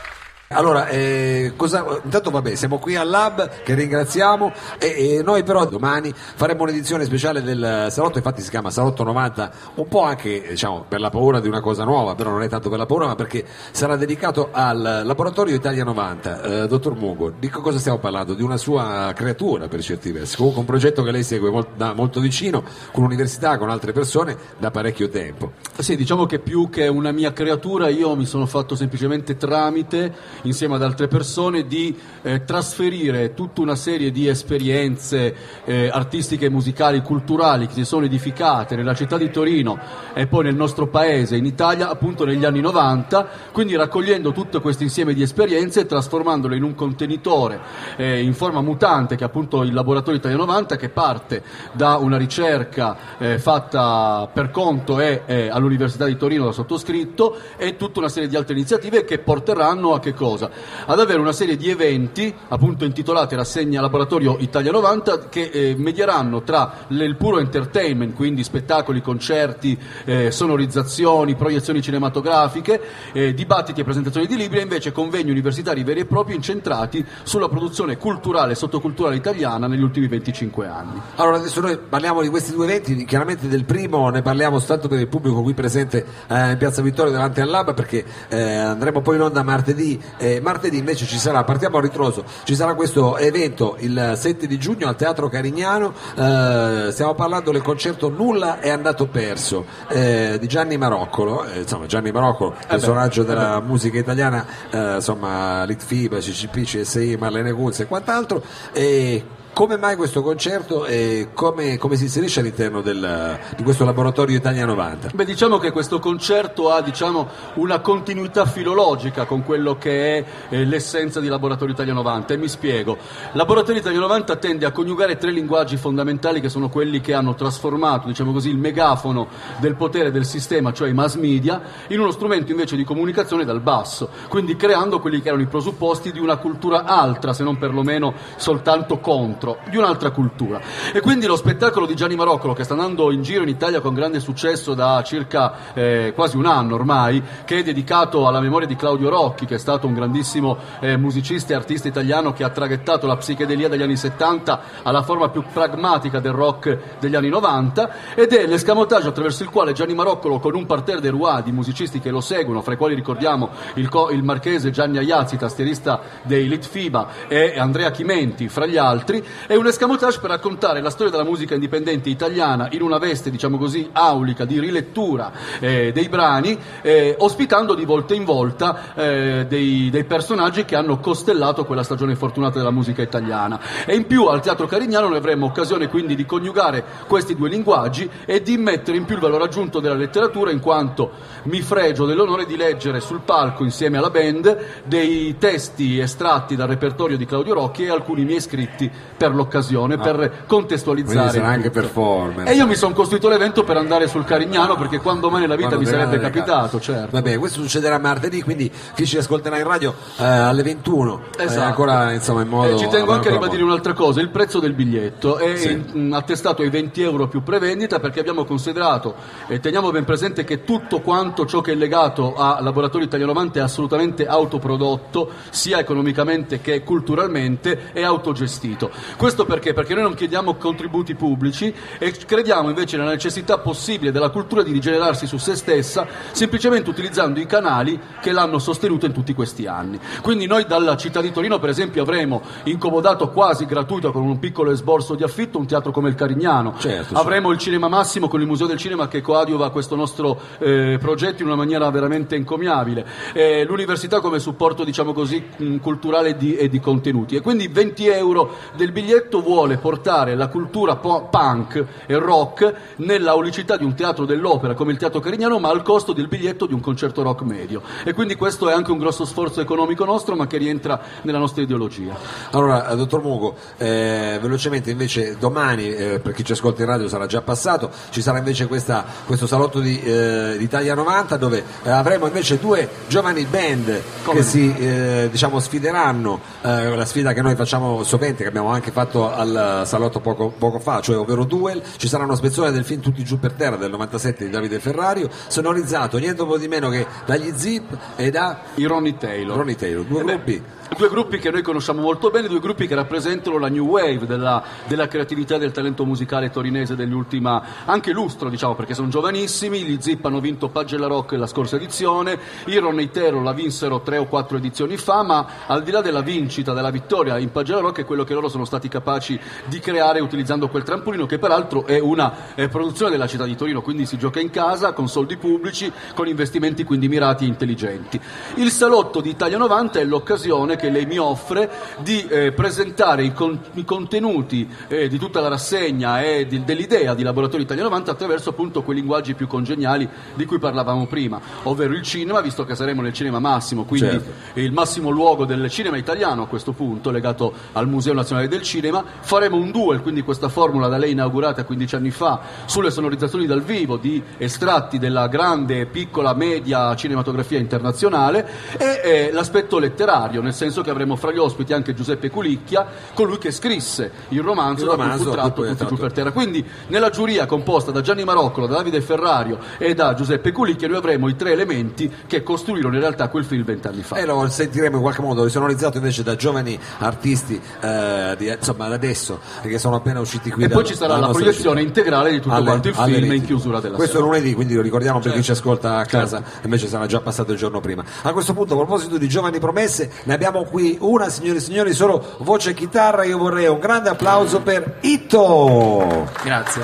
Allora, eh, cosa, intanto vabbè, siamo qui al Lab che ringraziamo e, e noi però domani faremo un'edizione speciale del Salotto, infatti si chiama Salotto 90, un po' anche diciamo, per la paura di una cosa nuova, però non è tanto per la paura, ma perché sarà dedicato al laboratorio Italia 90. Eh, dottor Mungo, di cosa stiamo parlando? Di una sua creatura per certi versi, comunque un progetto che lei segue molt- da molto vicino con l'università, con altre persone da parecchio tempo. Sì, diciamo che più che una mia creatura io mi sono fatto semplicemente tramite, insieme ad altre persone, di eh, trasferire tutta una serie di esperienze eh, artistiche, musicali, culturali che si sono edificate nella città di Torino e poi nel nostro paese, in Italia, appunto negli anni 90, quindi raccogliendo tutto questo insieme di esperienze e trasformandole in un contenitore eh, in forma mutante che è appunto il Laboratorio Italia 90 che parte da una ricerca eh, fatta per conto e eh, all'Università di Torino da sottoscritto e tutta una serie di altre iniziative che porteranno a che cosa? Ad avere una serie di eventi appunto intitolati Rassegna Laboratorio Italia 90 che eh, medieranno tra il puro entertainment, quindi spettacoli, concerti, eh, sonorizzazioni, proiezioni cinematografiche, eh, dibattiti e presentazioni di libri e invece convegni universitari veri e propri incentrati sulla produzione culturale e sottoculturale italiana negli ultimi 25 anni. Allora adesso noi parliamo di questi due eventi, chiaramente del primo ne parliamo soltanto per il pubblico qui presente eh, in Piazza Vittorio davanti al Lab perché eh, andremo poi in onda martedì Eh, martedì invece ci sarà, partiamo a ritroso, ci sarà questo evento il 7 di giugno al Teatro Carignano, eh, stiamo parlando del concerto Nulla è andato perso eh, di Gianni Maroccolo, eh, insomma Gianni Maroccolo, personaggio della musica italiana, eh, insomma Litfiba, CCP, CSI, Marlene Kunz e quant'altro. E come mai questo concerto e come, come si inserisce all'interno del- di questo laboratorio Italia 90? Beh, diciamo che questo concerto ha diciamo, una continuità filologica con quello che è eh, l'essenza di Laboratorio Italia 90 e mi spiego. Laboratorio Italia 90 tende a coniugare tre linguaggi fondamentali che sono quelli che hanno trasformato diciamo così, il megafono del potere del sistema, cioè i mass media, in uno strumento invece di comunicazione dal basso, quindi creando quelli che erano i presupposti di una cultura altra, se non perlomeno soltanto contro, di un'altra cultura. E quindi lo spettacolo di Gianni Maroccolo, che sta andando in giro in Italia con grande successo da circa eh, quasi un anno ormai, che è dedicato alla memoria di Claudio Rocchi, che è stato un grandissimo eh, musicista e artista italiano che ha traghettato la psichedelia degli anni 70 alla forma più pragmatica del rock degli anni 90, ed è l'escamotage attraverso il quale Gianni Maroccolo, con un parterre de roi di musicisti che lo seguono, fra i quali ricordiamo il, co- il marchese Gianni Aiazzi, tastierista dei Litfiba, e Andrea Chimenti, fra gli altri, è un escamotage per raccontare la storia della musica indipendente italiana in una veste, diciamo così, aulica di rilettura eh, dei brani, eh, ospitando di volta in volta eh, dei, dei personaggi che hanno costellato quella stagione fortunata della musica italiana. E in più al Teatro Carignano noi avremo occasione quindi di coniugare questi due linguaggi e di mettere in più il valore aggiunto della letteratura in quanto mi fregio dell'onore di leggere sul palco insieme alla band dei testi estratti dal repertorio di Claudio Rocchi e alcuni miei scritti per l'occasione, per Quindi contestualizzare. il anche performance. E io mi sono costruito l'evento per andare sul Carignano perché quando mai nella vita Quando mi sarebbe capitato, certo. Va bene, questo succederà martedì, quindi chi ci ascolterà in radio eh, alle 21 è Esatto. ancora insomma in modo Eh, ci tengo anche a ribadire un'altra cosa, il prezzo del biglietto è Sì. in- attestato ai 20 euro più prevendita perché abbiamo considerato e teniamo ben presente che tutto quanto ciò che è legato a Laboratorio Italia 90 è assolutamente autoprodotto, sia economicamente che culturalmente e autogestito. Questo perché? Perché noi non chiediamo contributi pubblici e crediamo invece nella necessità possibile della cultura di rigenerarsi su se stessa semplicemente utilizzando i canali che l'hanno sostenuto in tutti questi anni. Quindi noi dalla città di Torino per esempio avremo incomodato quasi gratuito con un piccolo esborso di affitto un teatro come il Carignano. Certo, avremo il Cinema Massimo con il Museo del Cinema che coadiuva questo nostro eh, progetto in una maniera veramente encomiabile. Eh, l'università come supporto diciamo così culturale di- e di contenuti. E quindi 20 euro del biglietto vuole portare la cultura po- punk e rock nell'aulicità di un teatro dell'opera come il Teatro Carignano, ma al costo del biglietto di un concerto rock medio. E quindi questo è anche un grosso sforzo economico nostro, ma che rientra nella nostra ideologia. Allora, eh, dottor Mugo, eh, velocemente invece domani, eh, per chi ci ascolta in radio sarà già passato, ci sarà invece questa- questo salotto di, eh, Italia 90 dove eh, avremo invece due giovani band Come che no? si eh, diciamo, sfideranno, la sfida che noi facciamo sovente, che abbiamo anche fatto al salotto poco, poco fa, cioè ovvero Duel, ci sarà una spezzone del film Tutti giù per terra del 97 di Davide Ferrario, sonorizzato niente po' di meno che dagli Zip e da I Ronnie Taylor. Ronnie Taylor, due Eh gruppi. Due gruppi che noi conosciamo molto bene, due gruppi che rappresentano la new wave della, della creatività e del talento musicale torinese dell'ultima, anche lustro diciamo perché sono giovanissimi, gli Zip hanno vinto Pagella Rock la scorsa edizione, i Ronnie Taylor la vinsero tre o quattro edizioni fa, ma al di là della vincita, della vittoria in Pagella Rock è quello che loro sono stati capaci di creare utilizzando quel trampolino che peraltro è una eh, produzione della città di Torino, quindi si gioca in casa con soldi pubblici, con investimenti quindi mirati e intelligenti. Il salotto di Italia 90 è l'occasione che lei mi offre di eh, presentare i, con- i contenuti eh, di tutta la rassegna e di- dell'idea di Laboratorio Italia 90 attraverso appunto quei linguaggi più congeniali di cui parlavamo prima, ovvero il cinema, visto che saremo nel cinema massimo, quindi Certo. il massimo luogo del cinema italiano a questo punto, legato al Museo Nazionale del Cinema. Faremo un duel, quindi questa formula da lei inaugurata 15 anni fa, sulle sonorizzazioni dal vivo di estratti della grande, piccola, media cinematografia internazionale e eh, l'aspetto letterario, nel senso senso che avremo fra gli ospiti anche Giuseppe Culicchia, colui che scrisse il romanzo, Il da cui romanzo fu tratto Tutti più tratto. per terra. Quindi nella giuria composta da Gianni Maroccolo, da Davide Ferrario e da Giuseppe Culicchia noi avremo i tre elementi che costruirono in realtà quel film vent'anni fa. E lo sentiremo in qualche modo risonorizzato invece da giovani artisti eh, di, insomma adesso che sono appena usciti qui E dal- poi ci sarà la proiezione città. integrale di tutto Alle- quanto il film in chiusura della Questo sera. è lunedì, quindi lo ricordiamo per chi ci Certo. ascolta a casa, invece sarà già passato il giorno prima. A questo punto, a proposito di giovani promesse, ne abbiamo qui una, signore e signori, solo voce e chitarra. Io vorrei un grande applauso per Ito. Grazie.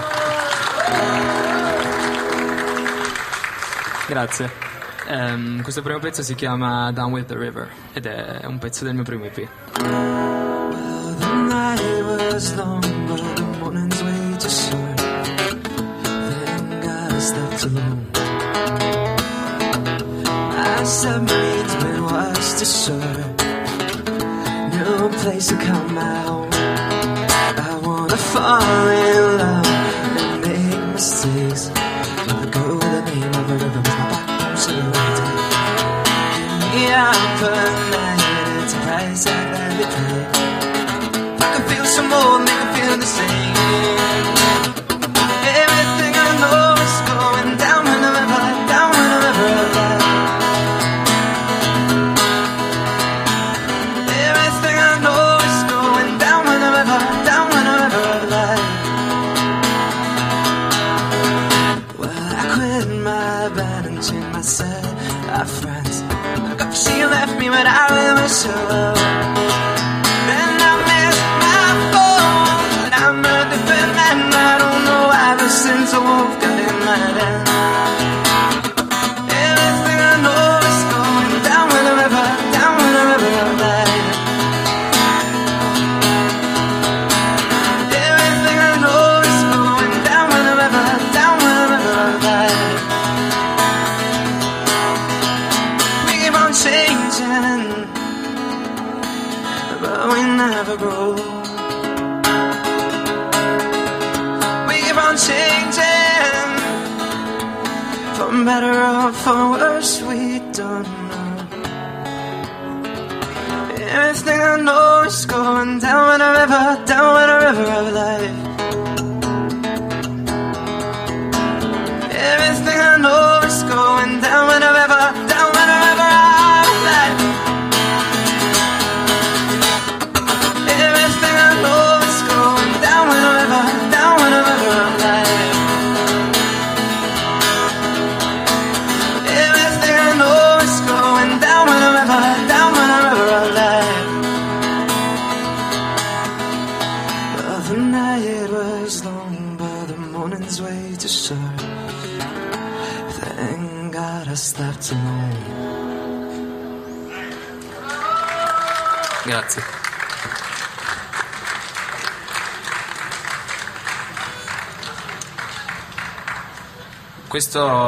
Grazie. Ehm, questo primo pezzo si chiama Down with the River ed è un pezzo del mio primo EP. Was long, but the morning's way too No place to come out. I wanna fall in love and make mistakes. With the name of a river with my back home silhouette. Yeah,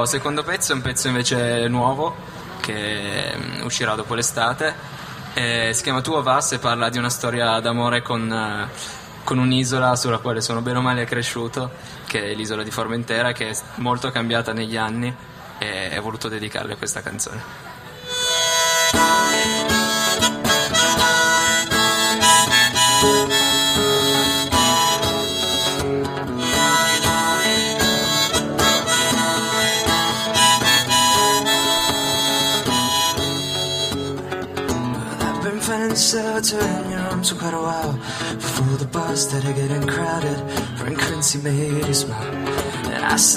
Questo secondo pezzo è un pezzo invece nuovo che mm, uscirà dopo l'estate. Eh, si chiama of Us e parla di una storia d'amore con, eh, con un'isola sulla quale sono bene o male cresciuto, che è l'isola di Formentera, che è molto cambiata negli anni e ho voluto dedicarle questa canzone.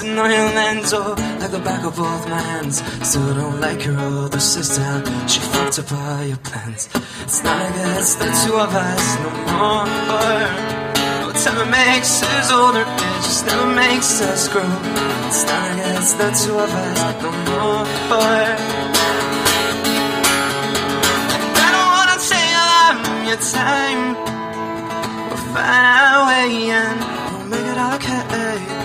And said, No, your like the back of both my hands. Still don't like your older sister, she fucked up all your plans. It's not like it's the two of us no more. No time makes us older, it just never makes us grow. It's not like it's the two of us no more. I don't wanna take up your time. We'll find our way and we'll make it okay.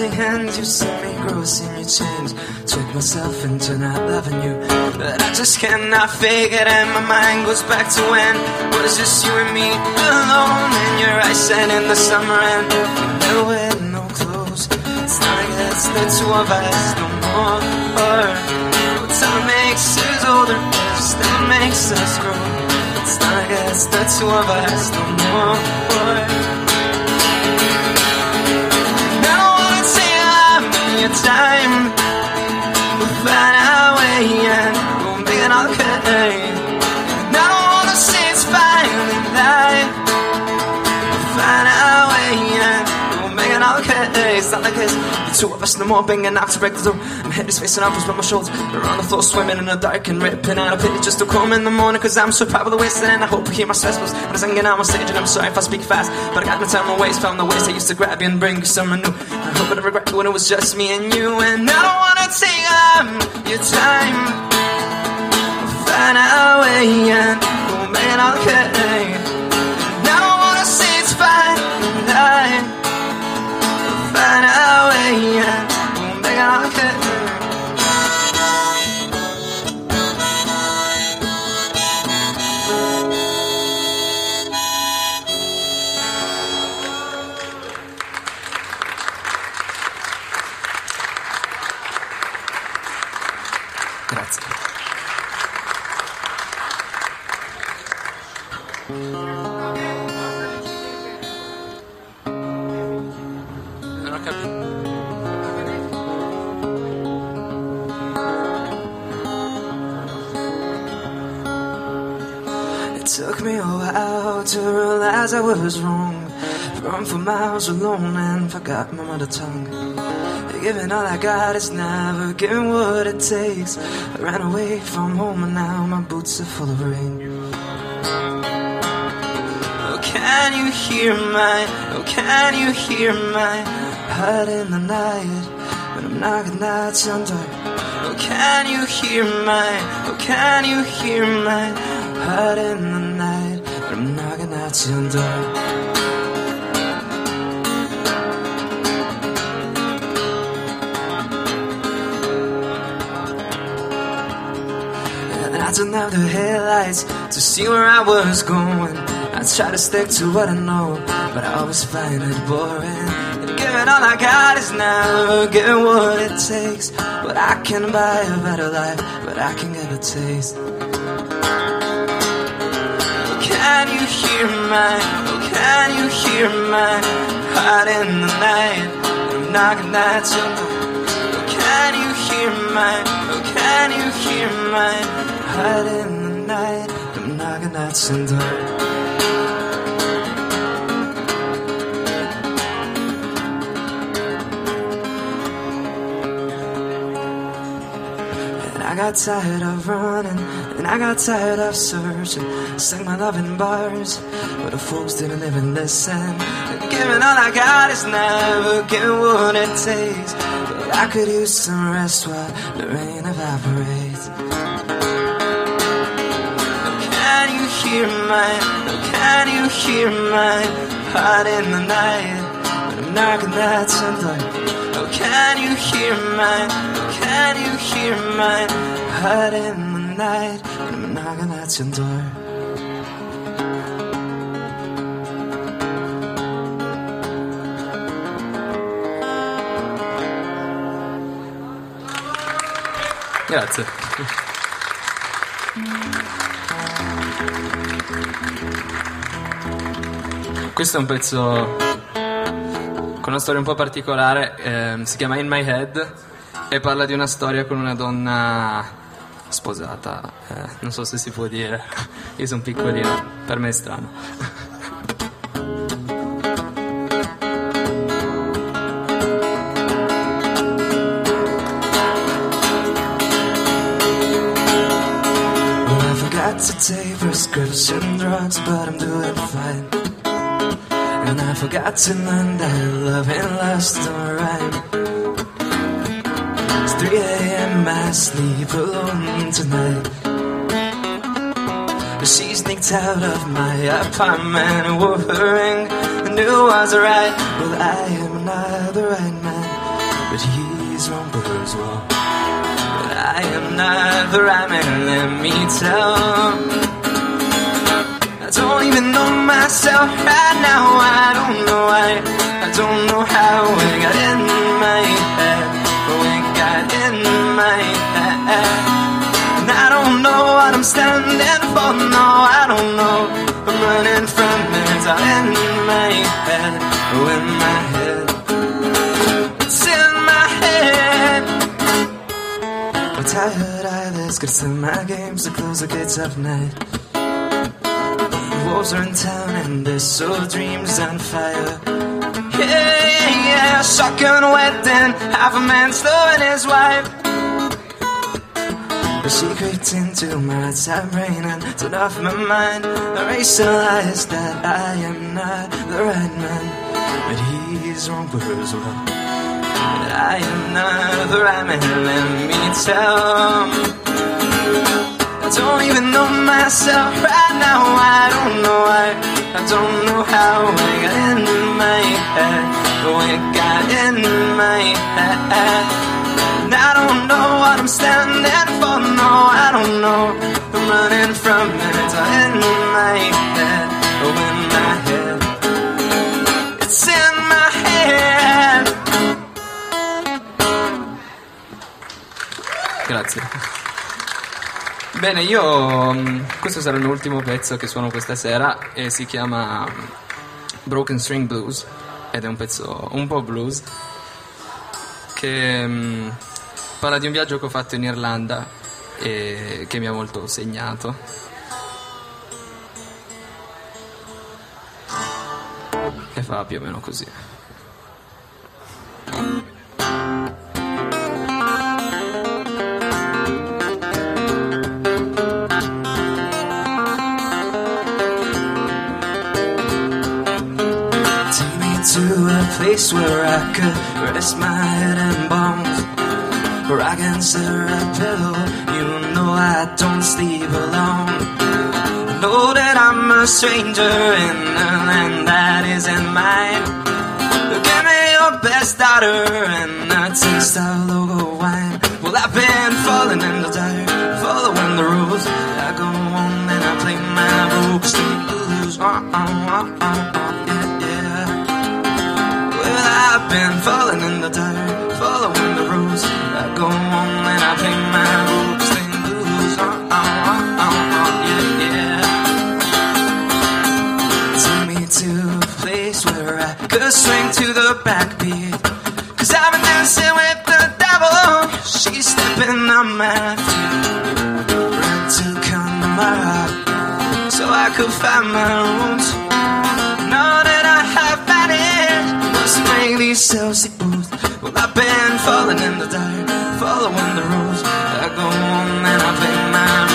Refreshing hands you sent me grow, seen you change. Trick myself into not loving you, but I just cannot fake it. And my mind goes back to when it was just you and me alone. And your eyes shine in the summer, and no wear no clothes. It's not like it's the two of us no more. What time makes us older, never makes us grow. It's not like it's the two of us no more. I'm in your time. We'll find our way and two of us no more banging out to break the door. My head is facing upwards, but my shoulders are on the floor, swimming in the dark and ripping out a pity just to come in the morning. Cause I'm so proud of the waste and I hope you hear my stress when I'm singing on stage. And I'm sorry if I speak fast, but I got no time to waste. Found the ways I used to grab you and bring you somewhere new. I hope I regret it when it was just me and you. And I don't wanna take um, your time. Find our way and we'll make it okay. I was wrong. Run for miles alone and forgot my mother tongue. Giving all I got is never giving what it takes. I ran away from home and now my boots are full of rain. Oh, can you hear my, oh, can you hear my heart in the night when I'm knocking at your door? Oh, can you hear my, oh, can you hear my heart in the night And I turned out the headlights to see where I was going. I try to stick to what I know, but I always find it boring. And giving all I got is never getting what it takes. But I can buy a better life, but I can get a taste. Can you hear my, oh, can you hear my heart in the night? I'm knocking at your door. Oh, can you hear my, oh, can you hear my heart in the night? I'm knocking at your door. And I got tired of running, and I got tired of searching. Sang my love in bars, but the folks didn't even listen. Giving all I got is never getting what it takes. But I could use some rest while the rain evaporates. Can you hear oh, can you hear my heart in the night? When I'm knocking at your door. Oh, can you hear oh, can you hear my heart in the night? When I'm knocking at your door. Grazie. Questo è un pezzo con una storia un po' particolare, ehm, si chiama In My Head e parla di una storia con una donna sposata, eh, non so se si può dire, io sono piccolino, per me è strano. To take prescription drugs, but I'm doing fine. And I forgot to learn that don't rhyme. It's 3 a.m. I sleep alone tonight. She sneaked out of my apartment and her ring. I knew I was right. Well, I am not the right man. but he's wrong as well, but I am not the right man. Let me tell. I don't even know myself right now. I don't know why. I don't know how it got in No, I don't know. I'm running from it. All in my head. Oh, in my head. It's in my head. I'm tired eyelids, could still my games to close the gates of night. The wolves are in town and their soul dreams on fire. Yeah, yeah, yeah, shotgun wedding, half a man slowing his wife. But she crept into my outside brain and turned off my mind. I racialized that I am not the right man, but he's wrong for as well. But I am not the right man, let me tell. I don't even know myself right now. I don't know why. I don't know how it got in my head. Oh, it got in my head. And I don't know what I'm standing for. No, I don't know. I'm running from it. It's in my head. Oh, in my head. It's in my head. Grazie. Bene, io mm, questo sarà l'ultimo pezzo che suono questa sera e si chiama mm, Broken String Blues ed è un pezzo un po' blues che mm, parla di un viaggio che ho fatto in Irlanda e che mi ha molto segnato. E fa più o meno così. Place where I could rest my head and bones. Where I share a pillow. You know I don't sleep alone. Know that I'm a stranger in a land that isn't mine. Give me your best daughter and a taste of logo wine. Well, I've been falling in the dark, following the rules. I go on and I play my broke string blues. Uh, uh, uh, uh, uh, yeah, yeah. Well, I've been falling in the dark, following could swing to the backbeat. Cause I've been dancing with the devil. She's stepping on my feet. Ran to Connemara so I could find my roots. Now that I have vanished, must make these cells boots. Well, I've been falling in the dark, following the rules. I go on and I play my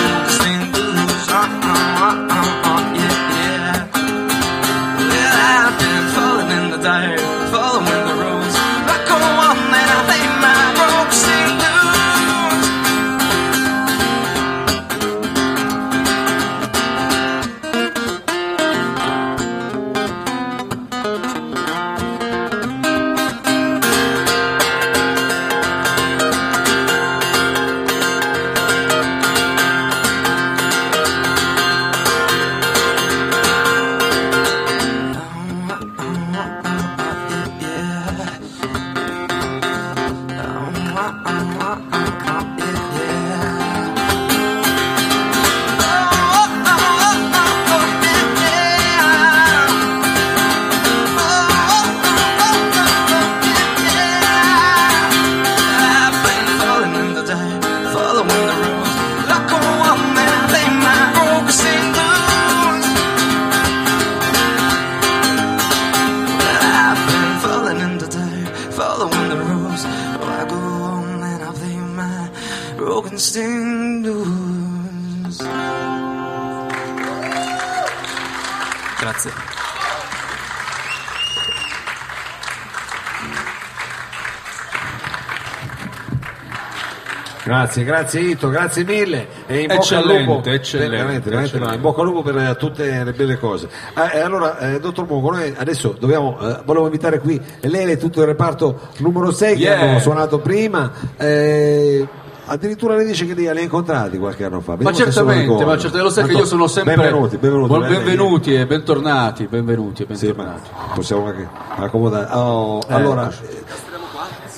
Grazie, grazie Ito, grazie mille. E in bocca al Eccellente, lupo. eccellente, Veramente, veramente eccellente. no, in bocca al lupo per eh, tutte le belle cose. Ah, e allora, eh, dottor Mongo, noi adesso dobbiamo, eh, volevo invitare qui lei e tutto il reparto numero 6 Yeah. che abbiamo suonato prima. eh, addirittura lei dice che li ha incontrati qualche anno fa. Ma Vediamo certamente, ma certamente, lo sai che Tanto, io sono sempre Benvenuti, benvenuti. Buon- benvenuti e bentornati, benvenuti e Sì, bentornati. possiamo anche accomodare. Oh, allora,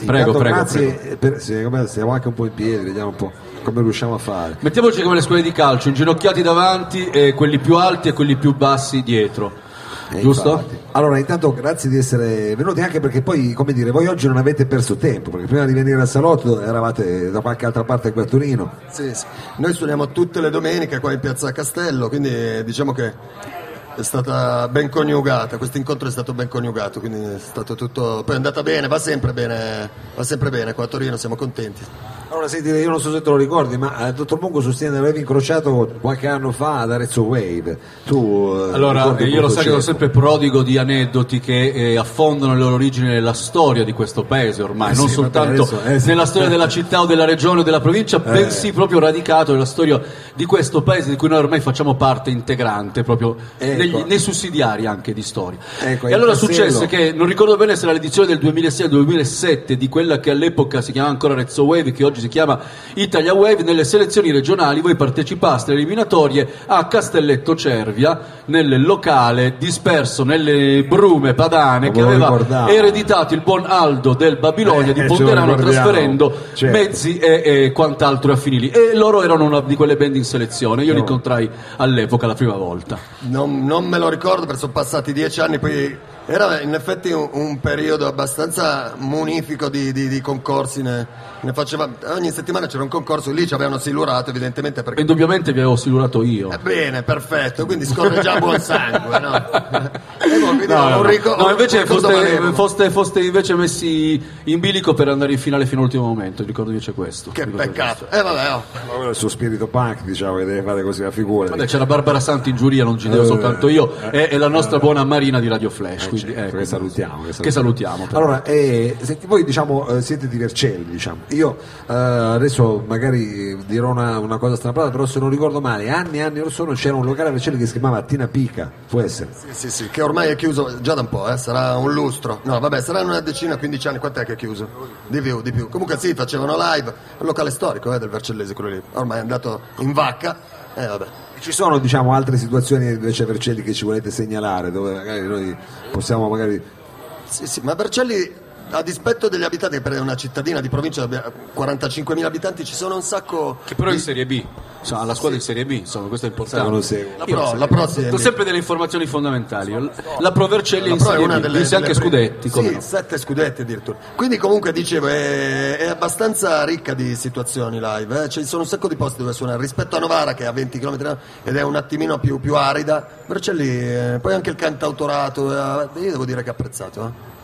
eh, Prego, prego, grazie, per- sì, come- stiamo anche un po' in piedi, vediamo un po' come riusciamo a fare. Mettiamoci come le scuole di calcio, inginocchiati davanti e quelli più alti e quelli più bassi dietro. Eh, Giusto? infatti. Allora, intanto grazie di essere venuti, anche perché poi, come dire, voi oggi non avete perso tempo, perché prima di venire al salotto eravate da qualche altra parte qui a Torino. Sì, sì. Noi suoniamo tutte le domeniche qua in piazza Castello, quindi eh, diciamo che è stata ben coniugata, questo incontro è stato ben coniugato, quindi è stato tutto. Poi è andata bene, va sempre bene, va sempre bene, qua a Torino siamo contenti. Allora, senti, io non so se te lo ricordi, ma il dottor Mungo sostiene di avervi incrociato qualche anno fa ad Arezzo Wave. Tu, eh, Allora, io lo sai che sono certo. sempre prodigo di aneddoti che eh, affondano le loro origini nella storia di questo paese ormai, Eh non sì, soltanto vabbè, adesso, eh, sì. nella storia della città o della regione o della provincia, bensì proprio radicato nella storia di questo paese di cui noi ormai facciamo parte integrante, proprio Ecco. nei sussidiari anche di storia. Ecco, e allora successe che, non ricordo bene se era l'edizione del 2006-2007 di quella che all'epoca si chiamava ancora Rezzo Wave, che oggi si chiama Italia Wave, nelle selezioni regionali voi partecipaste alle eliminatorie a Castelletto Cervia, nel locale disperso nelle brume padane che aveva ricordavo. ereditato il buon Aldo del Babilonia Eh, di lo Ponderano trasferendo Certo. mezzi e, e quant'altro affini lì. E loro erano una di quelle band in selezione, io li No. incontrai all'epoca la prima volta. Non, non me lo ricordo perché sono passati dieci anni, poi era in effetti un, un periodo abbastanza munifico di, di- di concorsi, ne faceva, ogni settimana c'era un concorso, lì ci avevano silurato evidentemente perché... Indubbiamente vi avevo silurato io. Eh, Bene, perfetto, quindi scorre già buon sangue, no? <laughs> E quindi No, no, rico- No, invece foste, foste- foste invece messi in bilico per andare in finale fino all'ultimo momento, ricordo invece questo. Che peccato. Eh vabbè, oh. Ma quello è il suo spirito punk, diciamo, che deve fare così la figura. Vabbè, c'era Barbara Santi in giuria, non ci devo Eh, soltanto io, e, e la nostra buona Marina di Radio Flash. Eh, quindi, certo, ecco. che salutiamo, Che salutiamo. però. Allora, eh, senti, voi diciamo eh, siete di Vercelli, diciamo. Io eh, adesso magari dirò una, una cosa strana, però se non ricordo male, anni e anni or sono c'era un locale a Vercelli che si chiamava Tina Pica, può essere. Sì, sì, sì, che ormai è chiuso già da un po', eh, sarà un lustro. No, vabbè, sarà una decina, 15 anni, quant'è che è chiuso? Di più, di più. Comunque sì, facevano live, un locale storico eh, del Vercellese quello lì. Ormai è andato in vacca. Eh vabbè. Ci sono diciamo altre situazioni invece a Vercelli che ci volete segnalare, dove magari noi possiamo magari... Sì, sì, ma Vercelli a dispetto degli abitanti, per una cittadina di provincia abbia 45.000 abitanti, ci sono un sacco Che però è in Serie B, insomma, la squadra in Serie B, insomma, questo è importante. seguo. La Pro, la Pro sì, è lì. sempre delle informazioni fondamentali. La Pro Vercelli è La in Pro è Serie una B, delle, vinse anche delle prime. scudetti. come Sì, no. sette scudetti addirittura. Quindi comunque dicevo è, è abbastanza ricca di situazioni live, eh. ci sono un sacco di posti dove suonare rispetto a Novara che è a 20 km ed è un attimino più, più arida. Vercelli, eh, poi anche il cantautorato, eh, io devo dire che ho apprezzato. eh.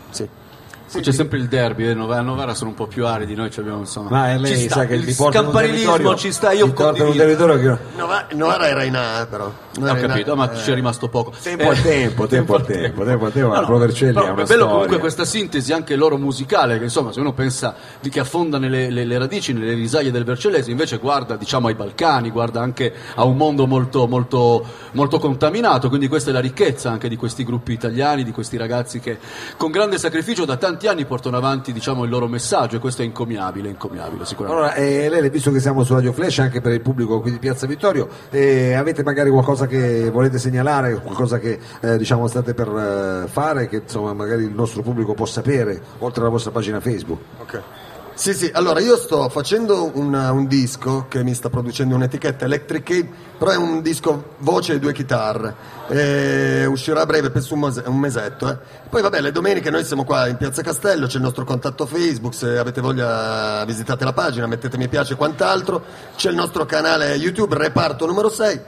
Sì. Poi C'è sempre il derby, eh, Novara, Novara sono un po' più aridi, noi ci abbiamo insomma. Ma eh, lei ci sta, sa che il scampanilismo territorio- ci sta, io in un territorio che... Nova- Novara era in A, eh, però. Non Ho in capito, ma Eh, ci è rimasto poco. Tempo al tempo, tempo al tempo, tempo al tempo, la Pro Vercelli però ha una è bello storia. comunque questa sintesi anche loro musicale, che insomma se uno pensa di che affonda nelle le- le radici, nelle risaie del Vercellese, invece guarda diciamo ai Balcani, guarda anche a un mondo molto, molto, molto contaminato, quindi questa è la ricchezza anche di questi gruppi italiani, di questi ragazzi che con grande sacrificio da tanti anni portano avanti diciamo, il loro messaggio e questo è incommiabile, incommiabile sicuramente. Allora, eh, Lele, visto che siamo su Radio Flash anche per il pubblico qui di Piazza Vittorio, eh, avete magari qualcosa che volete segnalare, qualcosa che eh, diciamo state per eh, fare, che insomma magari il nostro pubblico può sapere, oltre alla vostra pagina Facebook? Ok. Sì, sì, allora io sto facendo un, un disco che mi sta producendo un'etichetta Electric Cape, però è un disco voce e due chitarre. E uscirà a breve, penso un, mose- un mesetto. eh. Poi vabbè, le domeniche noi siamo qua in Piazza Castello, c'è il nostro contatto Facebook, se avete voglia visitate la pagina, mettete mi piace e quant'altro. C'è il nostro canale YouTube, reparto numero 6.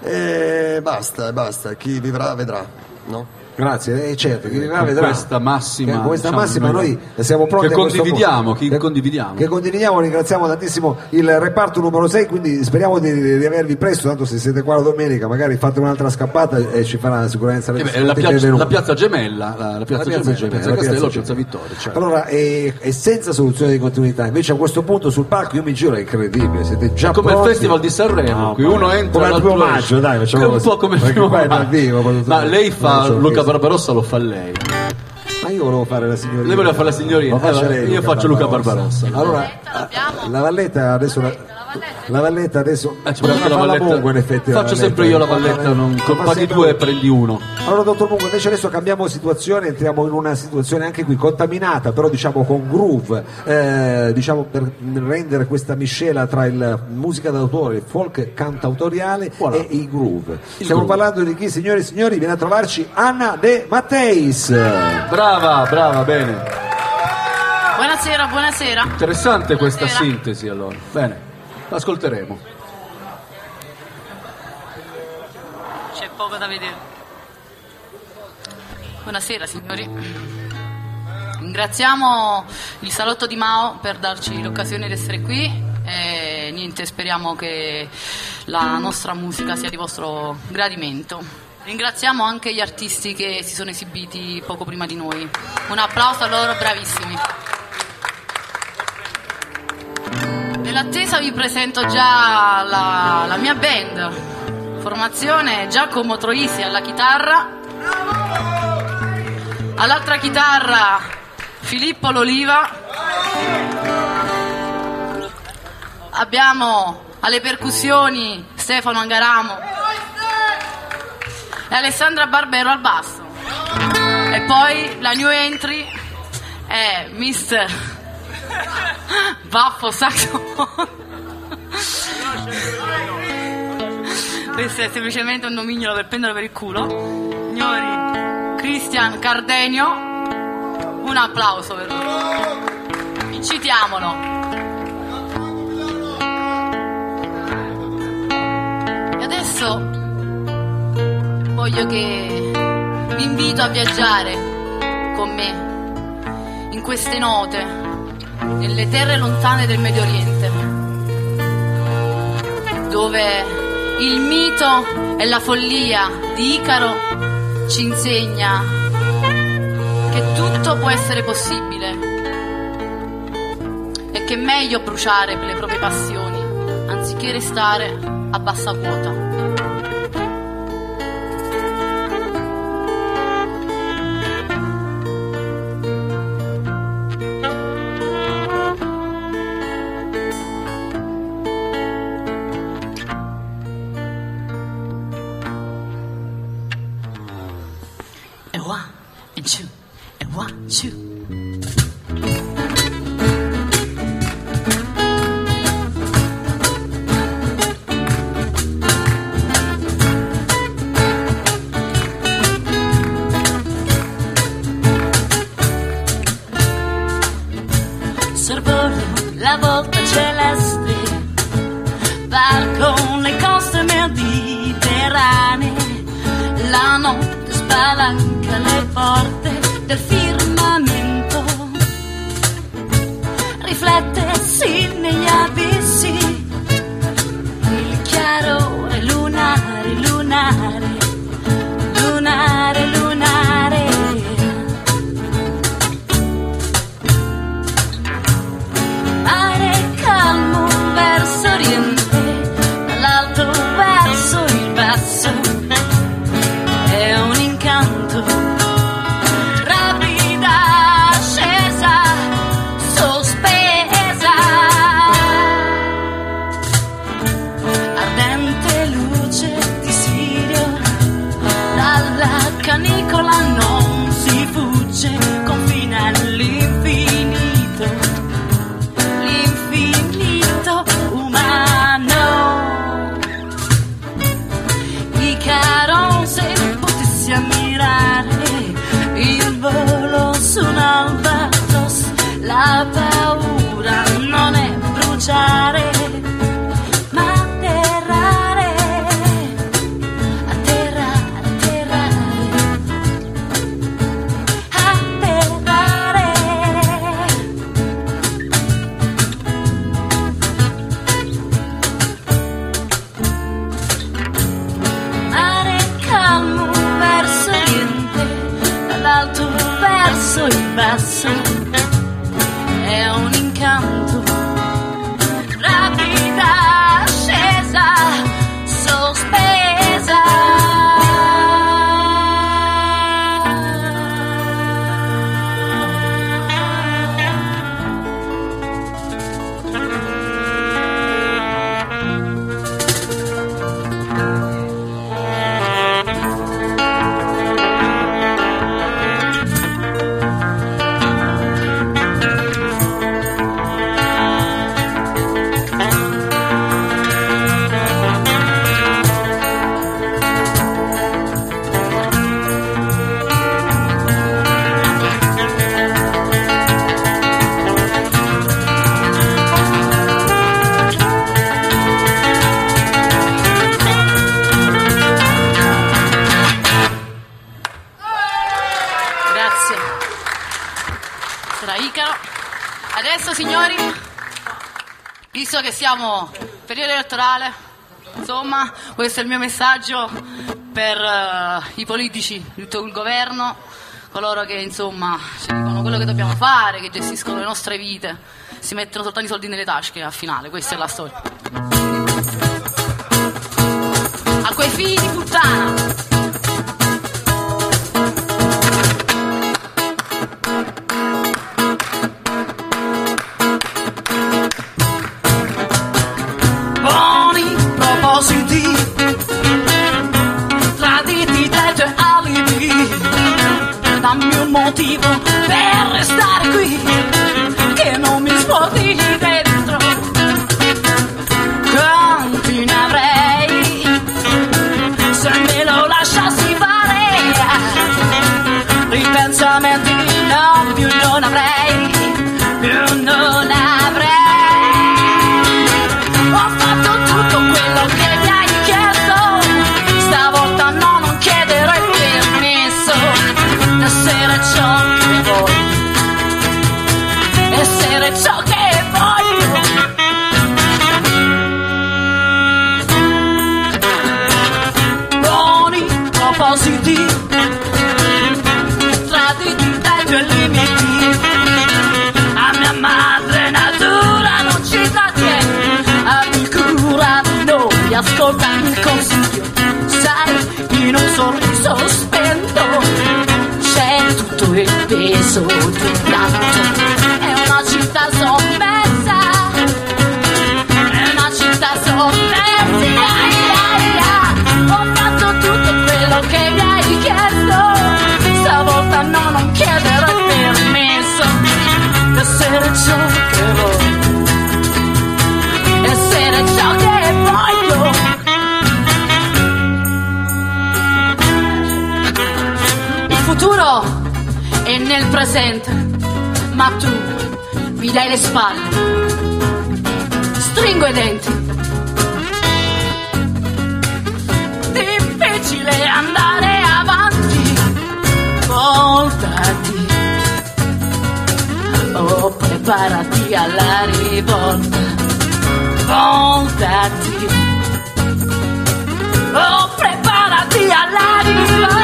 E basta, basta, chi vivrà vedrà, no? Grazie, eh, certo, vivrà Con vedrà. questa massima, Che con questa diciamo, massima noi- noi siamo pronti che condividiamo, che Che- condividiamo. Che condividiamo, ringraziamo tantissimo il reparto numero 6, quindi speriamo di, di avervi presto, tanto se siete qua la domenica magari fate un'altra scappata e ci farà sicuramente Eh beh, la, piazza, la piazza gemella, la, la piazza La piazza gemella, Gemella, piazza Castello, piazza. Vittoria. certo. Allora, e, e senza soluzione di continuità, invece a questo punto sul palco io mi giro, è incredibile, siete già È come il pronti? Festival di Sanremo, No, qui uno entra come l'altro primo maggio, dai, facciamo un po' come il primo maggio. Ma lei fa Luca chi. Barbarossa lo fa lei. Ma io volevo fare la signorina. Lei voleva fare la signorina, eh, io faccio Luca Barbarossa. Allora, la Valletta adesso la, la Valletta adesso Eh, ci la valletta. Mungo, in effetti, Faccio sempre io la valletta, non, paghi due e prendi uno. Allora, dottor Mungo, invece adesso cambiamo situazione, entriamo in una situazione anche qui contaminata, però diciamo con groove, eh, diciamo per rendere questa miscela tra il musica d'autore, il folk cantautoriale Voilà. e il groove. Il Stiamo groove. parlando di chi, signori e signori, viene a trovarci Anna De Matteis. Brava, brava, bene. Buonasera, buonasera. Interessante questa Buonasera. sintesi allora. Bene, l'ascolteremo. C'è poco da vedere. Buonasera signori. Ringraziamo il salotto di Mao per darci l'occasione di essere qui e niente, speriamo che la nostra musica sia di vostro gradimento. Ringraziamo anche gli artisti che si sono esibiti poco prima di noi. Un applauso a loro, bravissimi. Nell'attesa vi presento già la, la mia band. Formazione Giacomo Troisi alla chitarra. All'altra chitarra Filippo L'Oliva. Abbiamo alle percussioni Stefano Angaramo e Alessandra Barbero al basso. E poi la new entry è Mr. <laughs> Baffo Saxophone. Questo è semplicemente un nomignolo per prendere per il culo. Signori, Christian Cardenio, un applauso per lui. Incitiamolo. E adesso voglio che vi invito a viaggiare con me in queste note, nelle terre lontane del Medio Oriente, dove il mito e la follia di Icaro ci insegna che tutto può essere possibile e che è meglio bruciare per le proprie passioni anziché restare a bassa quota. Siamo periodo elettorale, insomma, questo è il mio messaggio per eh, i politici, tutto il governo, coloro che insomma ci dicono quello che dobbiamo fare, che gestiscono le nostre vite, si mettono soltanto i soldi nelle tasche al finale, questa è la storia. A quei figli di puttana! Presente, ma tu mi dai le spalle, stringo i denti. Difficile andare avanti, voltati. Oh, preparati alla rivolta, voltati. Oh, preparati alla rivolta.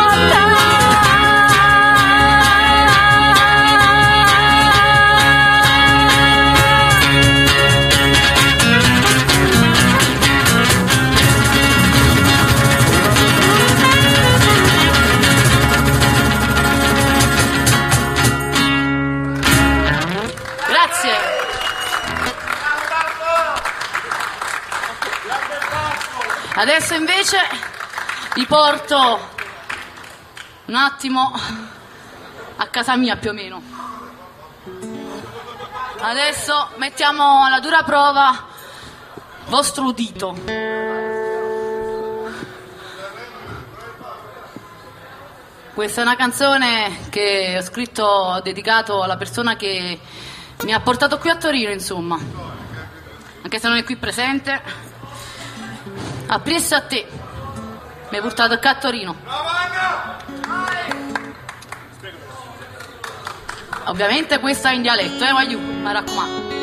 Adesso invece vi porto un attimo a casa mia più o meno. Adesso mettiamo alla dura prova vostro udito. Questa è una canzone che ho scritto dedicato alla persona che mi ha portato qui a Torino, insomma. Anche se non è qui presente. A Priest a te. Mi hai portato a Torino. Ovviamente questa è in dialetto, eh, voglio, mi raccomando.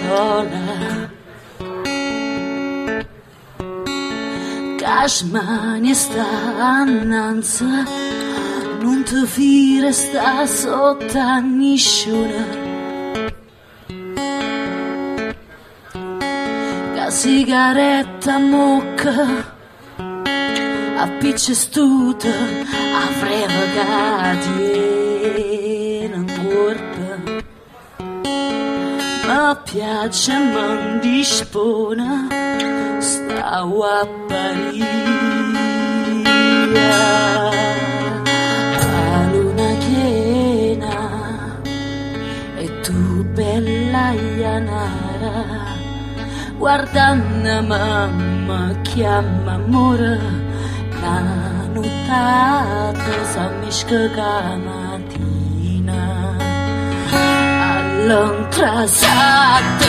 Parola Cashmani sta annanza non ti fire sta sotto a nisciuna Ca sigaretta mocca a picce stuta a frevagati ma piace man dispona stavo a Paria. A luna piena e tu bella Ianara guardando mamma chiama amore giornata si misca la all'intrasata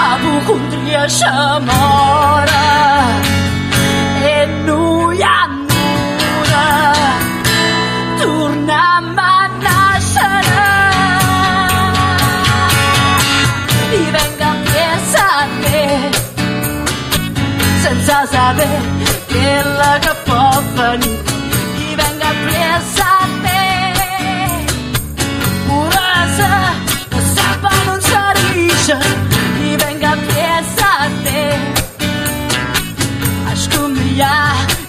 apocondria sciamora e noi annura torniamo a nascere. Mi venga piesa a me senza sapere che la che può venire sarisce mi venga presa a te a scumbia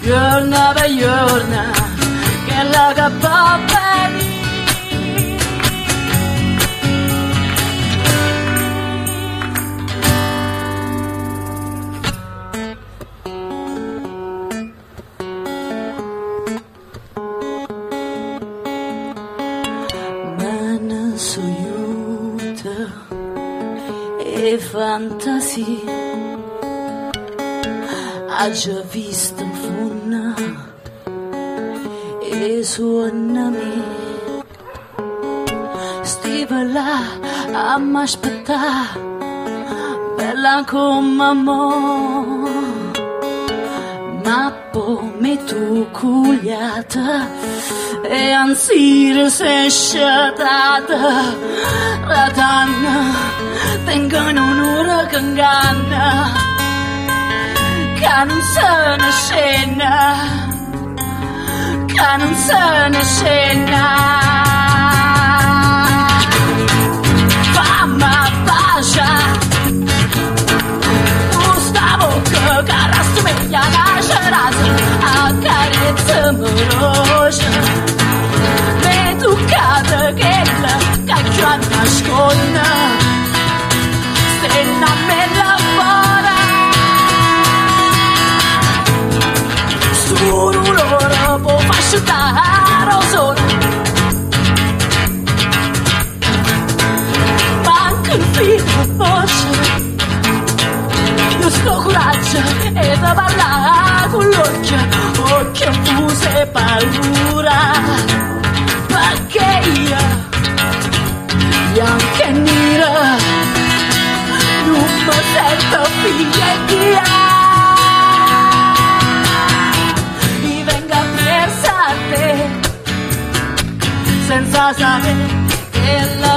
giorno per giorno che fantasia ha già visto in funna e suona me stiva là a m'aspettare bella come amore ma poi tu cugliata e anzi sei sciatata la danna tengono un'ora che inganna che non se ne scena accarezza morosa me paura. Perché io, bianca e nera, non mi sento figlia mia. Mi venga a te, senza sapere che la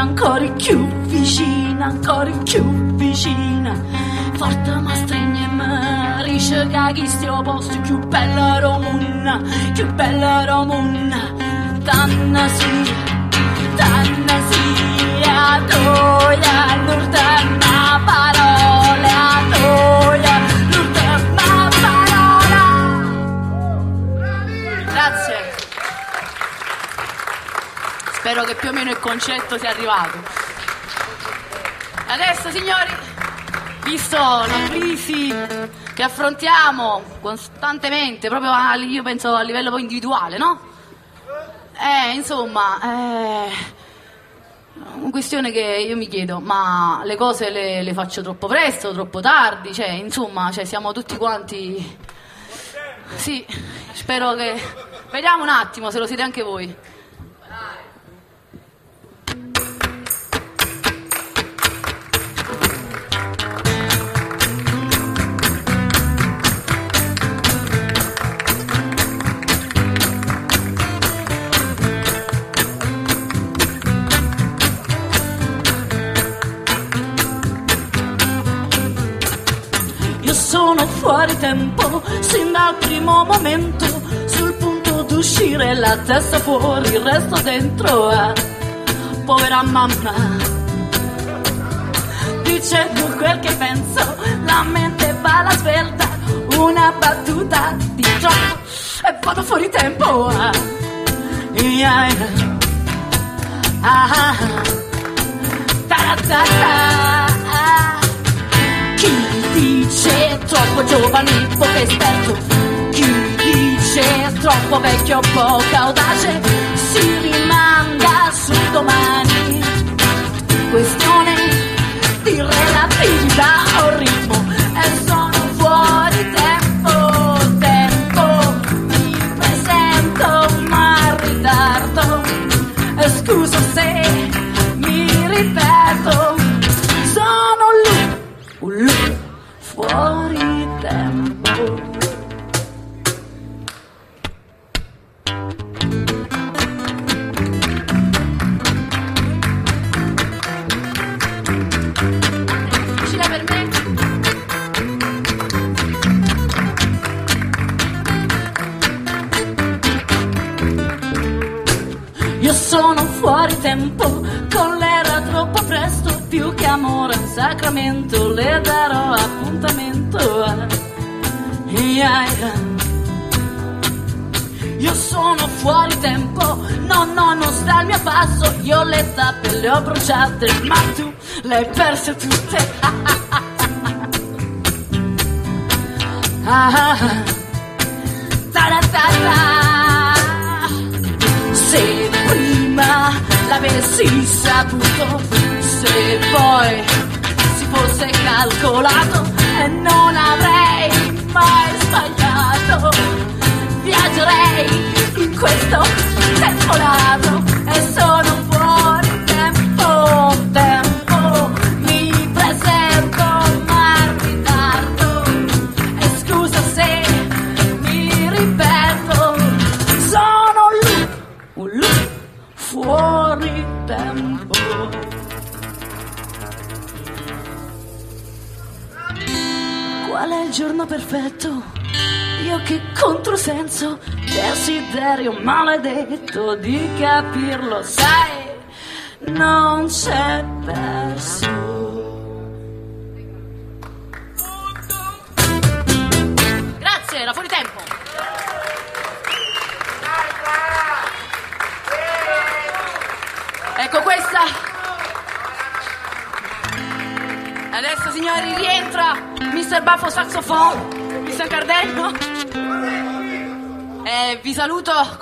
ancora più vicina, ancora più vicina. Forte ma stringe riesce che chi stia posto più bella romuna, più bella romuna tanna sì, tanna sì a toia, l'ultima parola, a toia, Spero che più o meno il concetto sia arrivato. Adesso, signori, visto la crisi che affrontiamo costantemente, proprio a, io penso a livello individuale, no? Eh, insomma, eh, una questione che io mi chiedo, ma le cose le, le faccio troppo presto, troppo tardi? Cioè, insomma, cioè, siamo tutti quanti... Sì, spero che... Vediamo un attimo se lo siete anche voi. Sono fuori tempo, sin dal primo momento, sul punto d'uscire, la testa fuori, il resto dentro. ah. Povera mamma, dicendo quel che penso, la mente va alla svelta, una battuta di troppo e vado fuori tempo. ah. Yeah. Ah, ah, ah. Ta-ra-ta-ta. Dice troppo giovane, poco esperto? Chi dice troppo vecchio, poca audace? Si rimanga su domani. Questione di relatività o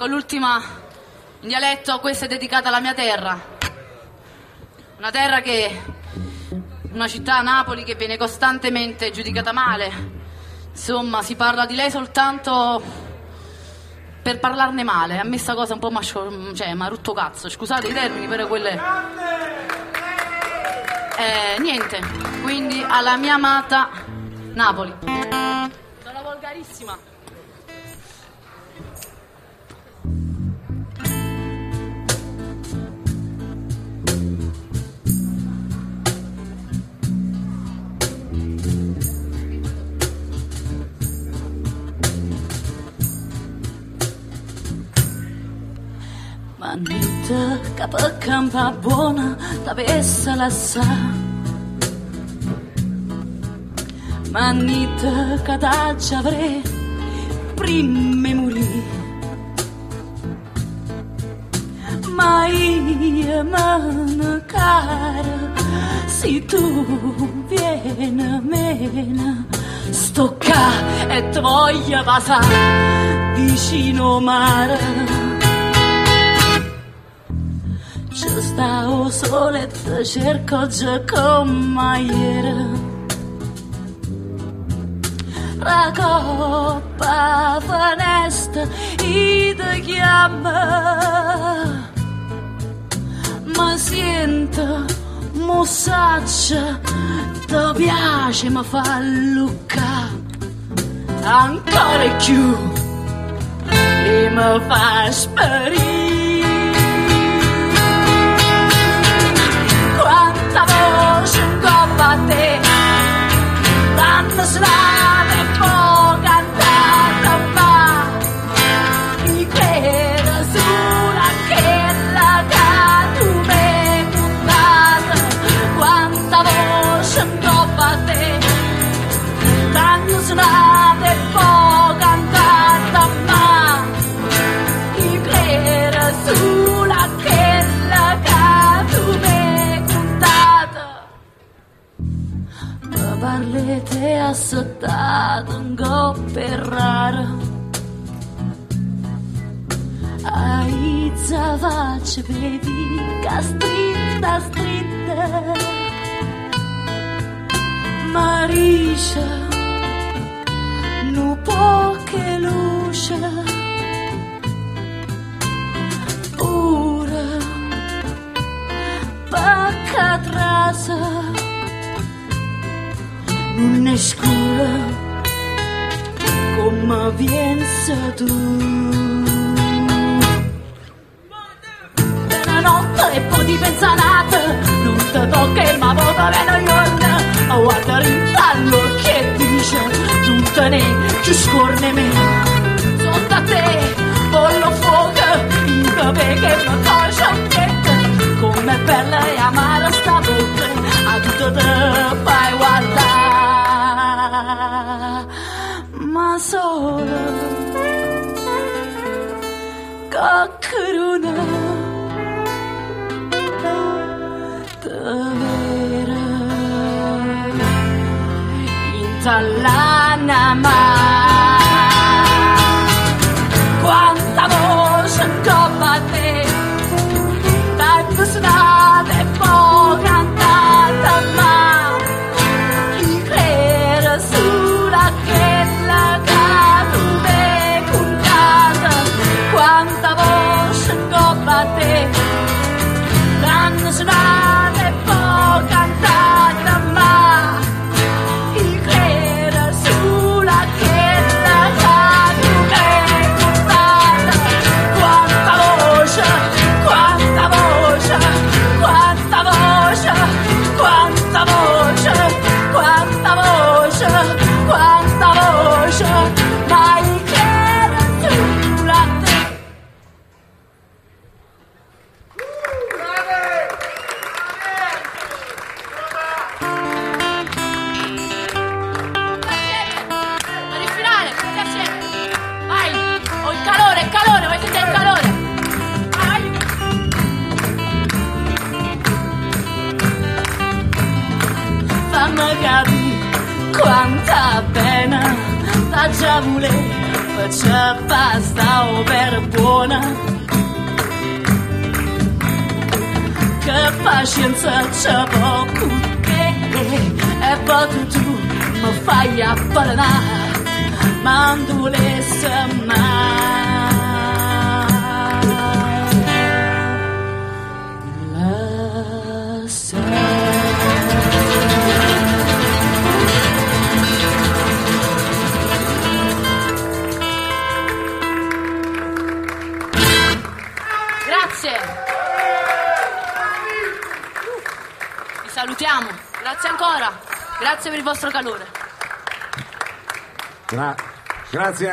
l'ultima in dialetto, questa è dedicata alla mia terra. Una terra che una città Napoli che viene costantemente giudicata male. Insomma, si parla di lei soltanto per parlarne male. A me sta cosa un po' mi cioè, m'ha rotto cazzo. Scusate i termini, però quelle. Eh, niente. Quindi alla mia amata Napoli. A campa buona, t'avessa la sa. Manita cadaccia avrei, prime morì. Ma io me cara, se tu vieni mena, sto qua e ti voglio passare vicino mare. Ci stavo soletta, cerco già come ieri. La coppa finestra e ti chiama. Ma sento, mossaccia, ti piace, mi fa lucca. Ancora più, e mi fa sparire. Quanta voce assottato un coppe raro. Aizza faccia vedi che stritta stritta Marisha nu può che luce. Ora pacca trasa non è scura come vienza tu una notte e poi di pensanata non ti tocca ma volta meno io a guardare fallo che dice non te ne ci scorne me sotto a te pollo fuoco in cape che mi cosa come bella e amara sta bocca a tutto te fai guardare まそろが来るな食べるいたら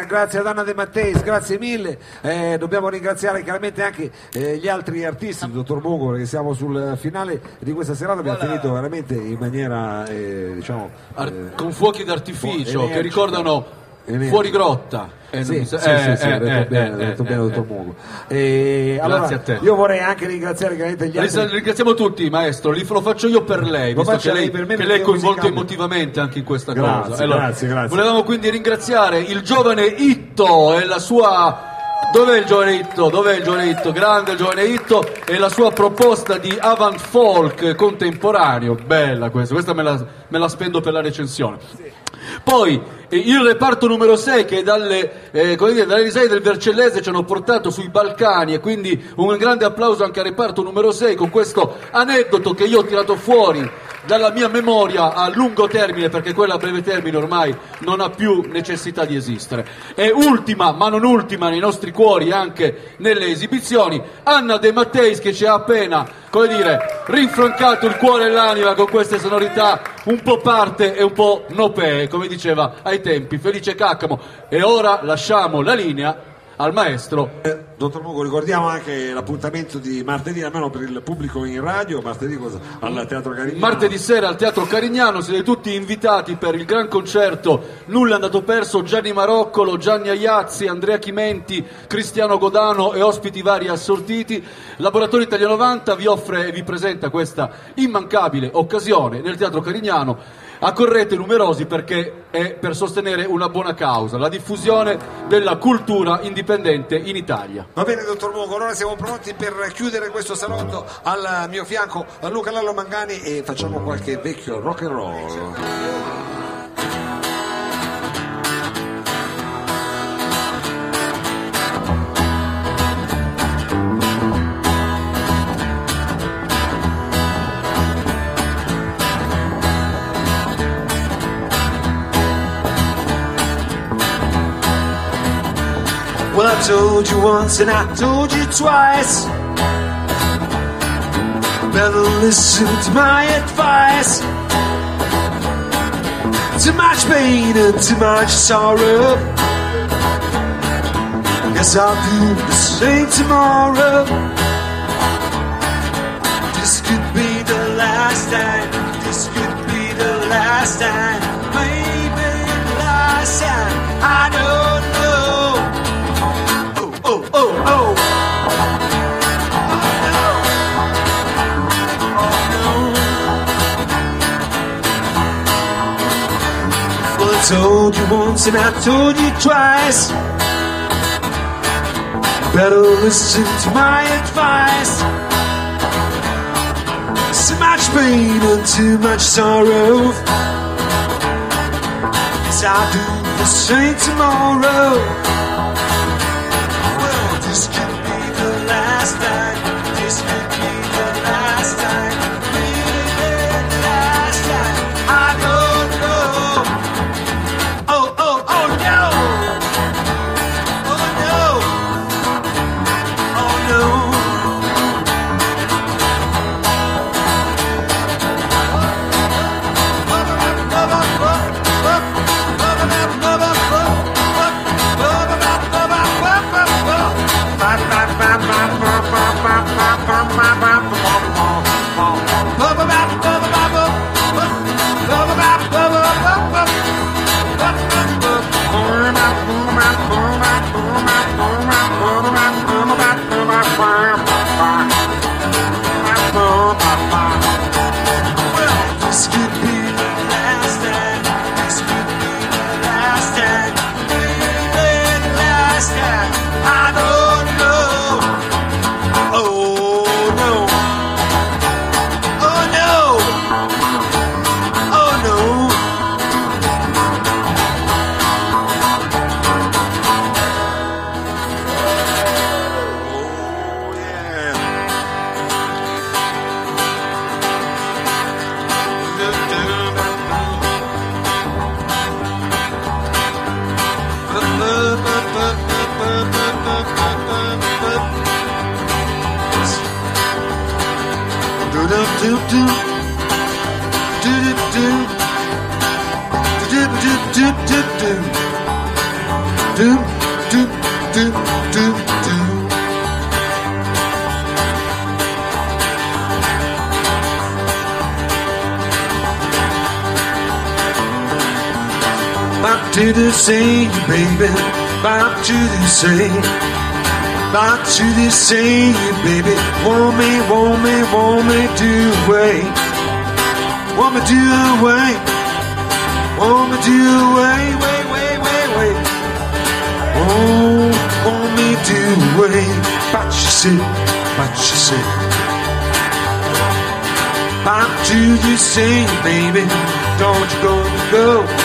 Grazie, ad Anna De Matteis, grazie mille. Eh, dobbiamo ringraziare chiaramente anche eh, gli altri artisti, il dottor Bugo, perché siamo sul finale di questa serata. Abbiamo finito veramente in maniera, eh, diciamo. Ar- eh, con fuochi d'artificio che ricordano Fuori grotta. Eh, Sì, sì, eh, sì, eh, detto eh, bene, eh, detto eh, bene, dottor Mugo. E, allora, Grazie a te. Io vorrei anche ringraziare chiaramente gli altri. Ringraziamo tutti, maestro. Li- Lo faccio io per lei, Lo visto che lei, per me che lei è coinvolto emotivamente anche in questa Grazie, cosa. Allora, grazie, grazie. Volevamo quindi ringraziare il giovane Itto e la sua. Dov'è il giovane Itto? Dov'è il giovane Itto? Grande il giovane Itto e la sua proposta di avant folk contemporaneo. Bella questa, questa me la, me la spendo per la recensione. Poi eh, il reparto numero 6 che dalle, eh, dire, dalle risaie del Vercellese ci hanno portato sui Balcani e quindi un grande applauso anche al reparto numero 6 con questo aneddoto che io ho tirato fuori dalla mia memoria a lungo termine perché quella a breve termine ormai non ha più necessità di esistere. E ultima, ma non ultima nei nostri cuori anche nelle esibizioni, Anna De Matteis che ci ha appena, come dire, rinfrancato il cuore e l'anima con queste sonorità un po' parte e un po' nopee, come diceva ai tempi Felice Caccamo. E ora lasciamo la linea al maestro. Eh, Dottor Mugo, ricordiamo anche l'appuntamento di martedì, almeno per il pubblico in radio, martedì cosa? al Teatro Carignano. Martedì sera al Teatro Carignano siete tutti invitati per il gran concerto Nulla è andato perso, Gianni Maroccolo, Gianni Aiazzi, Andrea Chimenti, Cristiano Godano e ospiti vari assortiti. Laboratorio Italia 90 vi offre e vi presenta questa immancabile occasione nel Teatro Carignano. Accorrete numerosi perché è per sostenere una buona causa, la diffusione della cultura indipendente in Italia. Va bene, dottor Mugo, allora siamo pronti per chiudere questo salotto al mio fianco Luca Lallo Mangani e facciamo qualche vecchio rock and roll. Well, I told you once and I told you twice. Better listen to my advice. Too much pain and too much sorrow. Guess I'll do the same tomorrow. This could be the last time. This could be the last time. Maybe the last time. I know. Told you once and I told you twice. Better listen to my advice. So much pain and too much sorrow. Guess I'll do the same tomorrow. master. Sea, baby. Back to the sea. Back to the sea, baby. Want me, want me, want me to away. Want me to away. Want me to away, way, way, way, way. Oh, want me to away. But you see, but you see. Back to the sea, baby. Don't you go, go.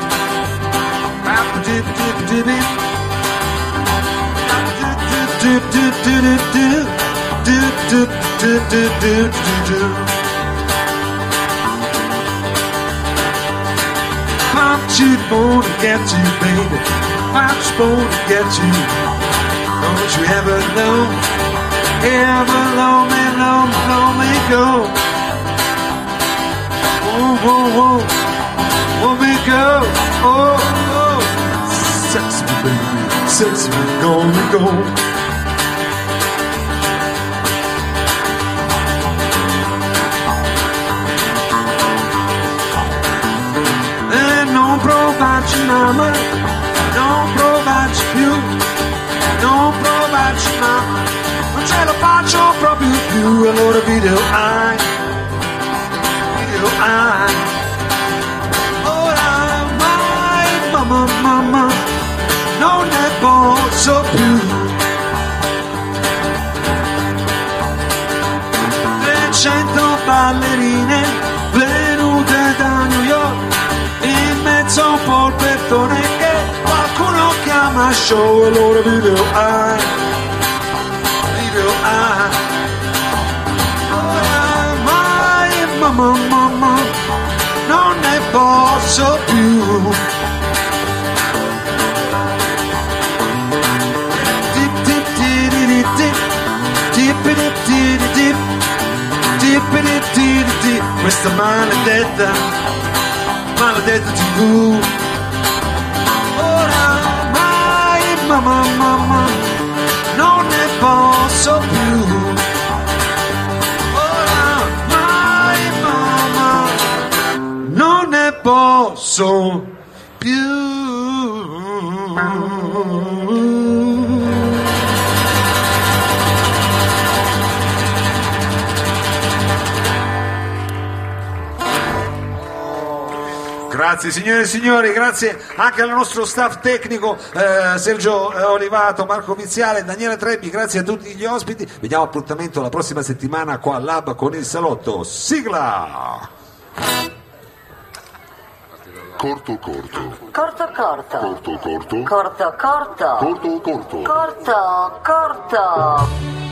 I'm just born to get you, baby. I'm born to get you. Don't you ever know? Ever let me, let me, let me go. Whoa, whoa, whoa. Let me go. Oh, says we're gonna go. And don't provide your mama, don't provide your pew, don't provide your mama. But tell about your proper view, I know to be the I, be the chiama show e loro video hai video hai oramai mamma mamma non ne posso più Dip, dip, dip, dip, dip, dip, dip, dip, dip. Tippity-titti, questa maledetta, maledetta tv. Mamma, mamma, non ne posso più. Oramai, mamma, non ne posso più. Grazie signore e signori, grazie anche al nostro staff tecnico eh, Sergio eh, Olivato, Marco Viziale, Daniele Trebbi, grazie a tutti gli ospiti. Vediamo appuntamento la prossima settimana qua al Lab con il Salotto. Sigla! Corto corto. Corto corto. Corto corto. Corto corto. Corto corto. Corto corto.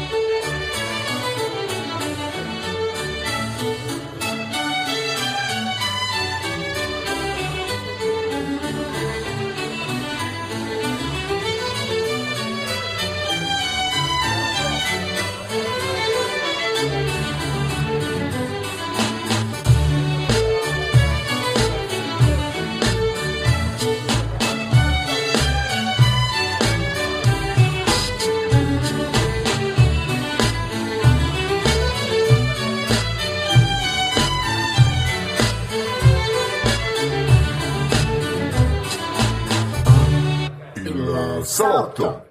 Salotto.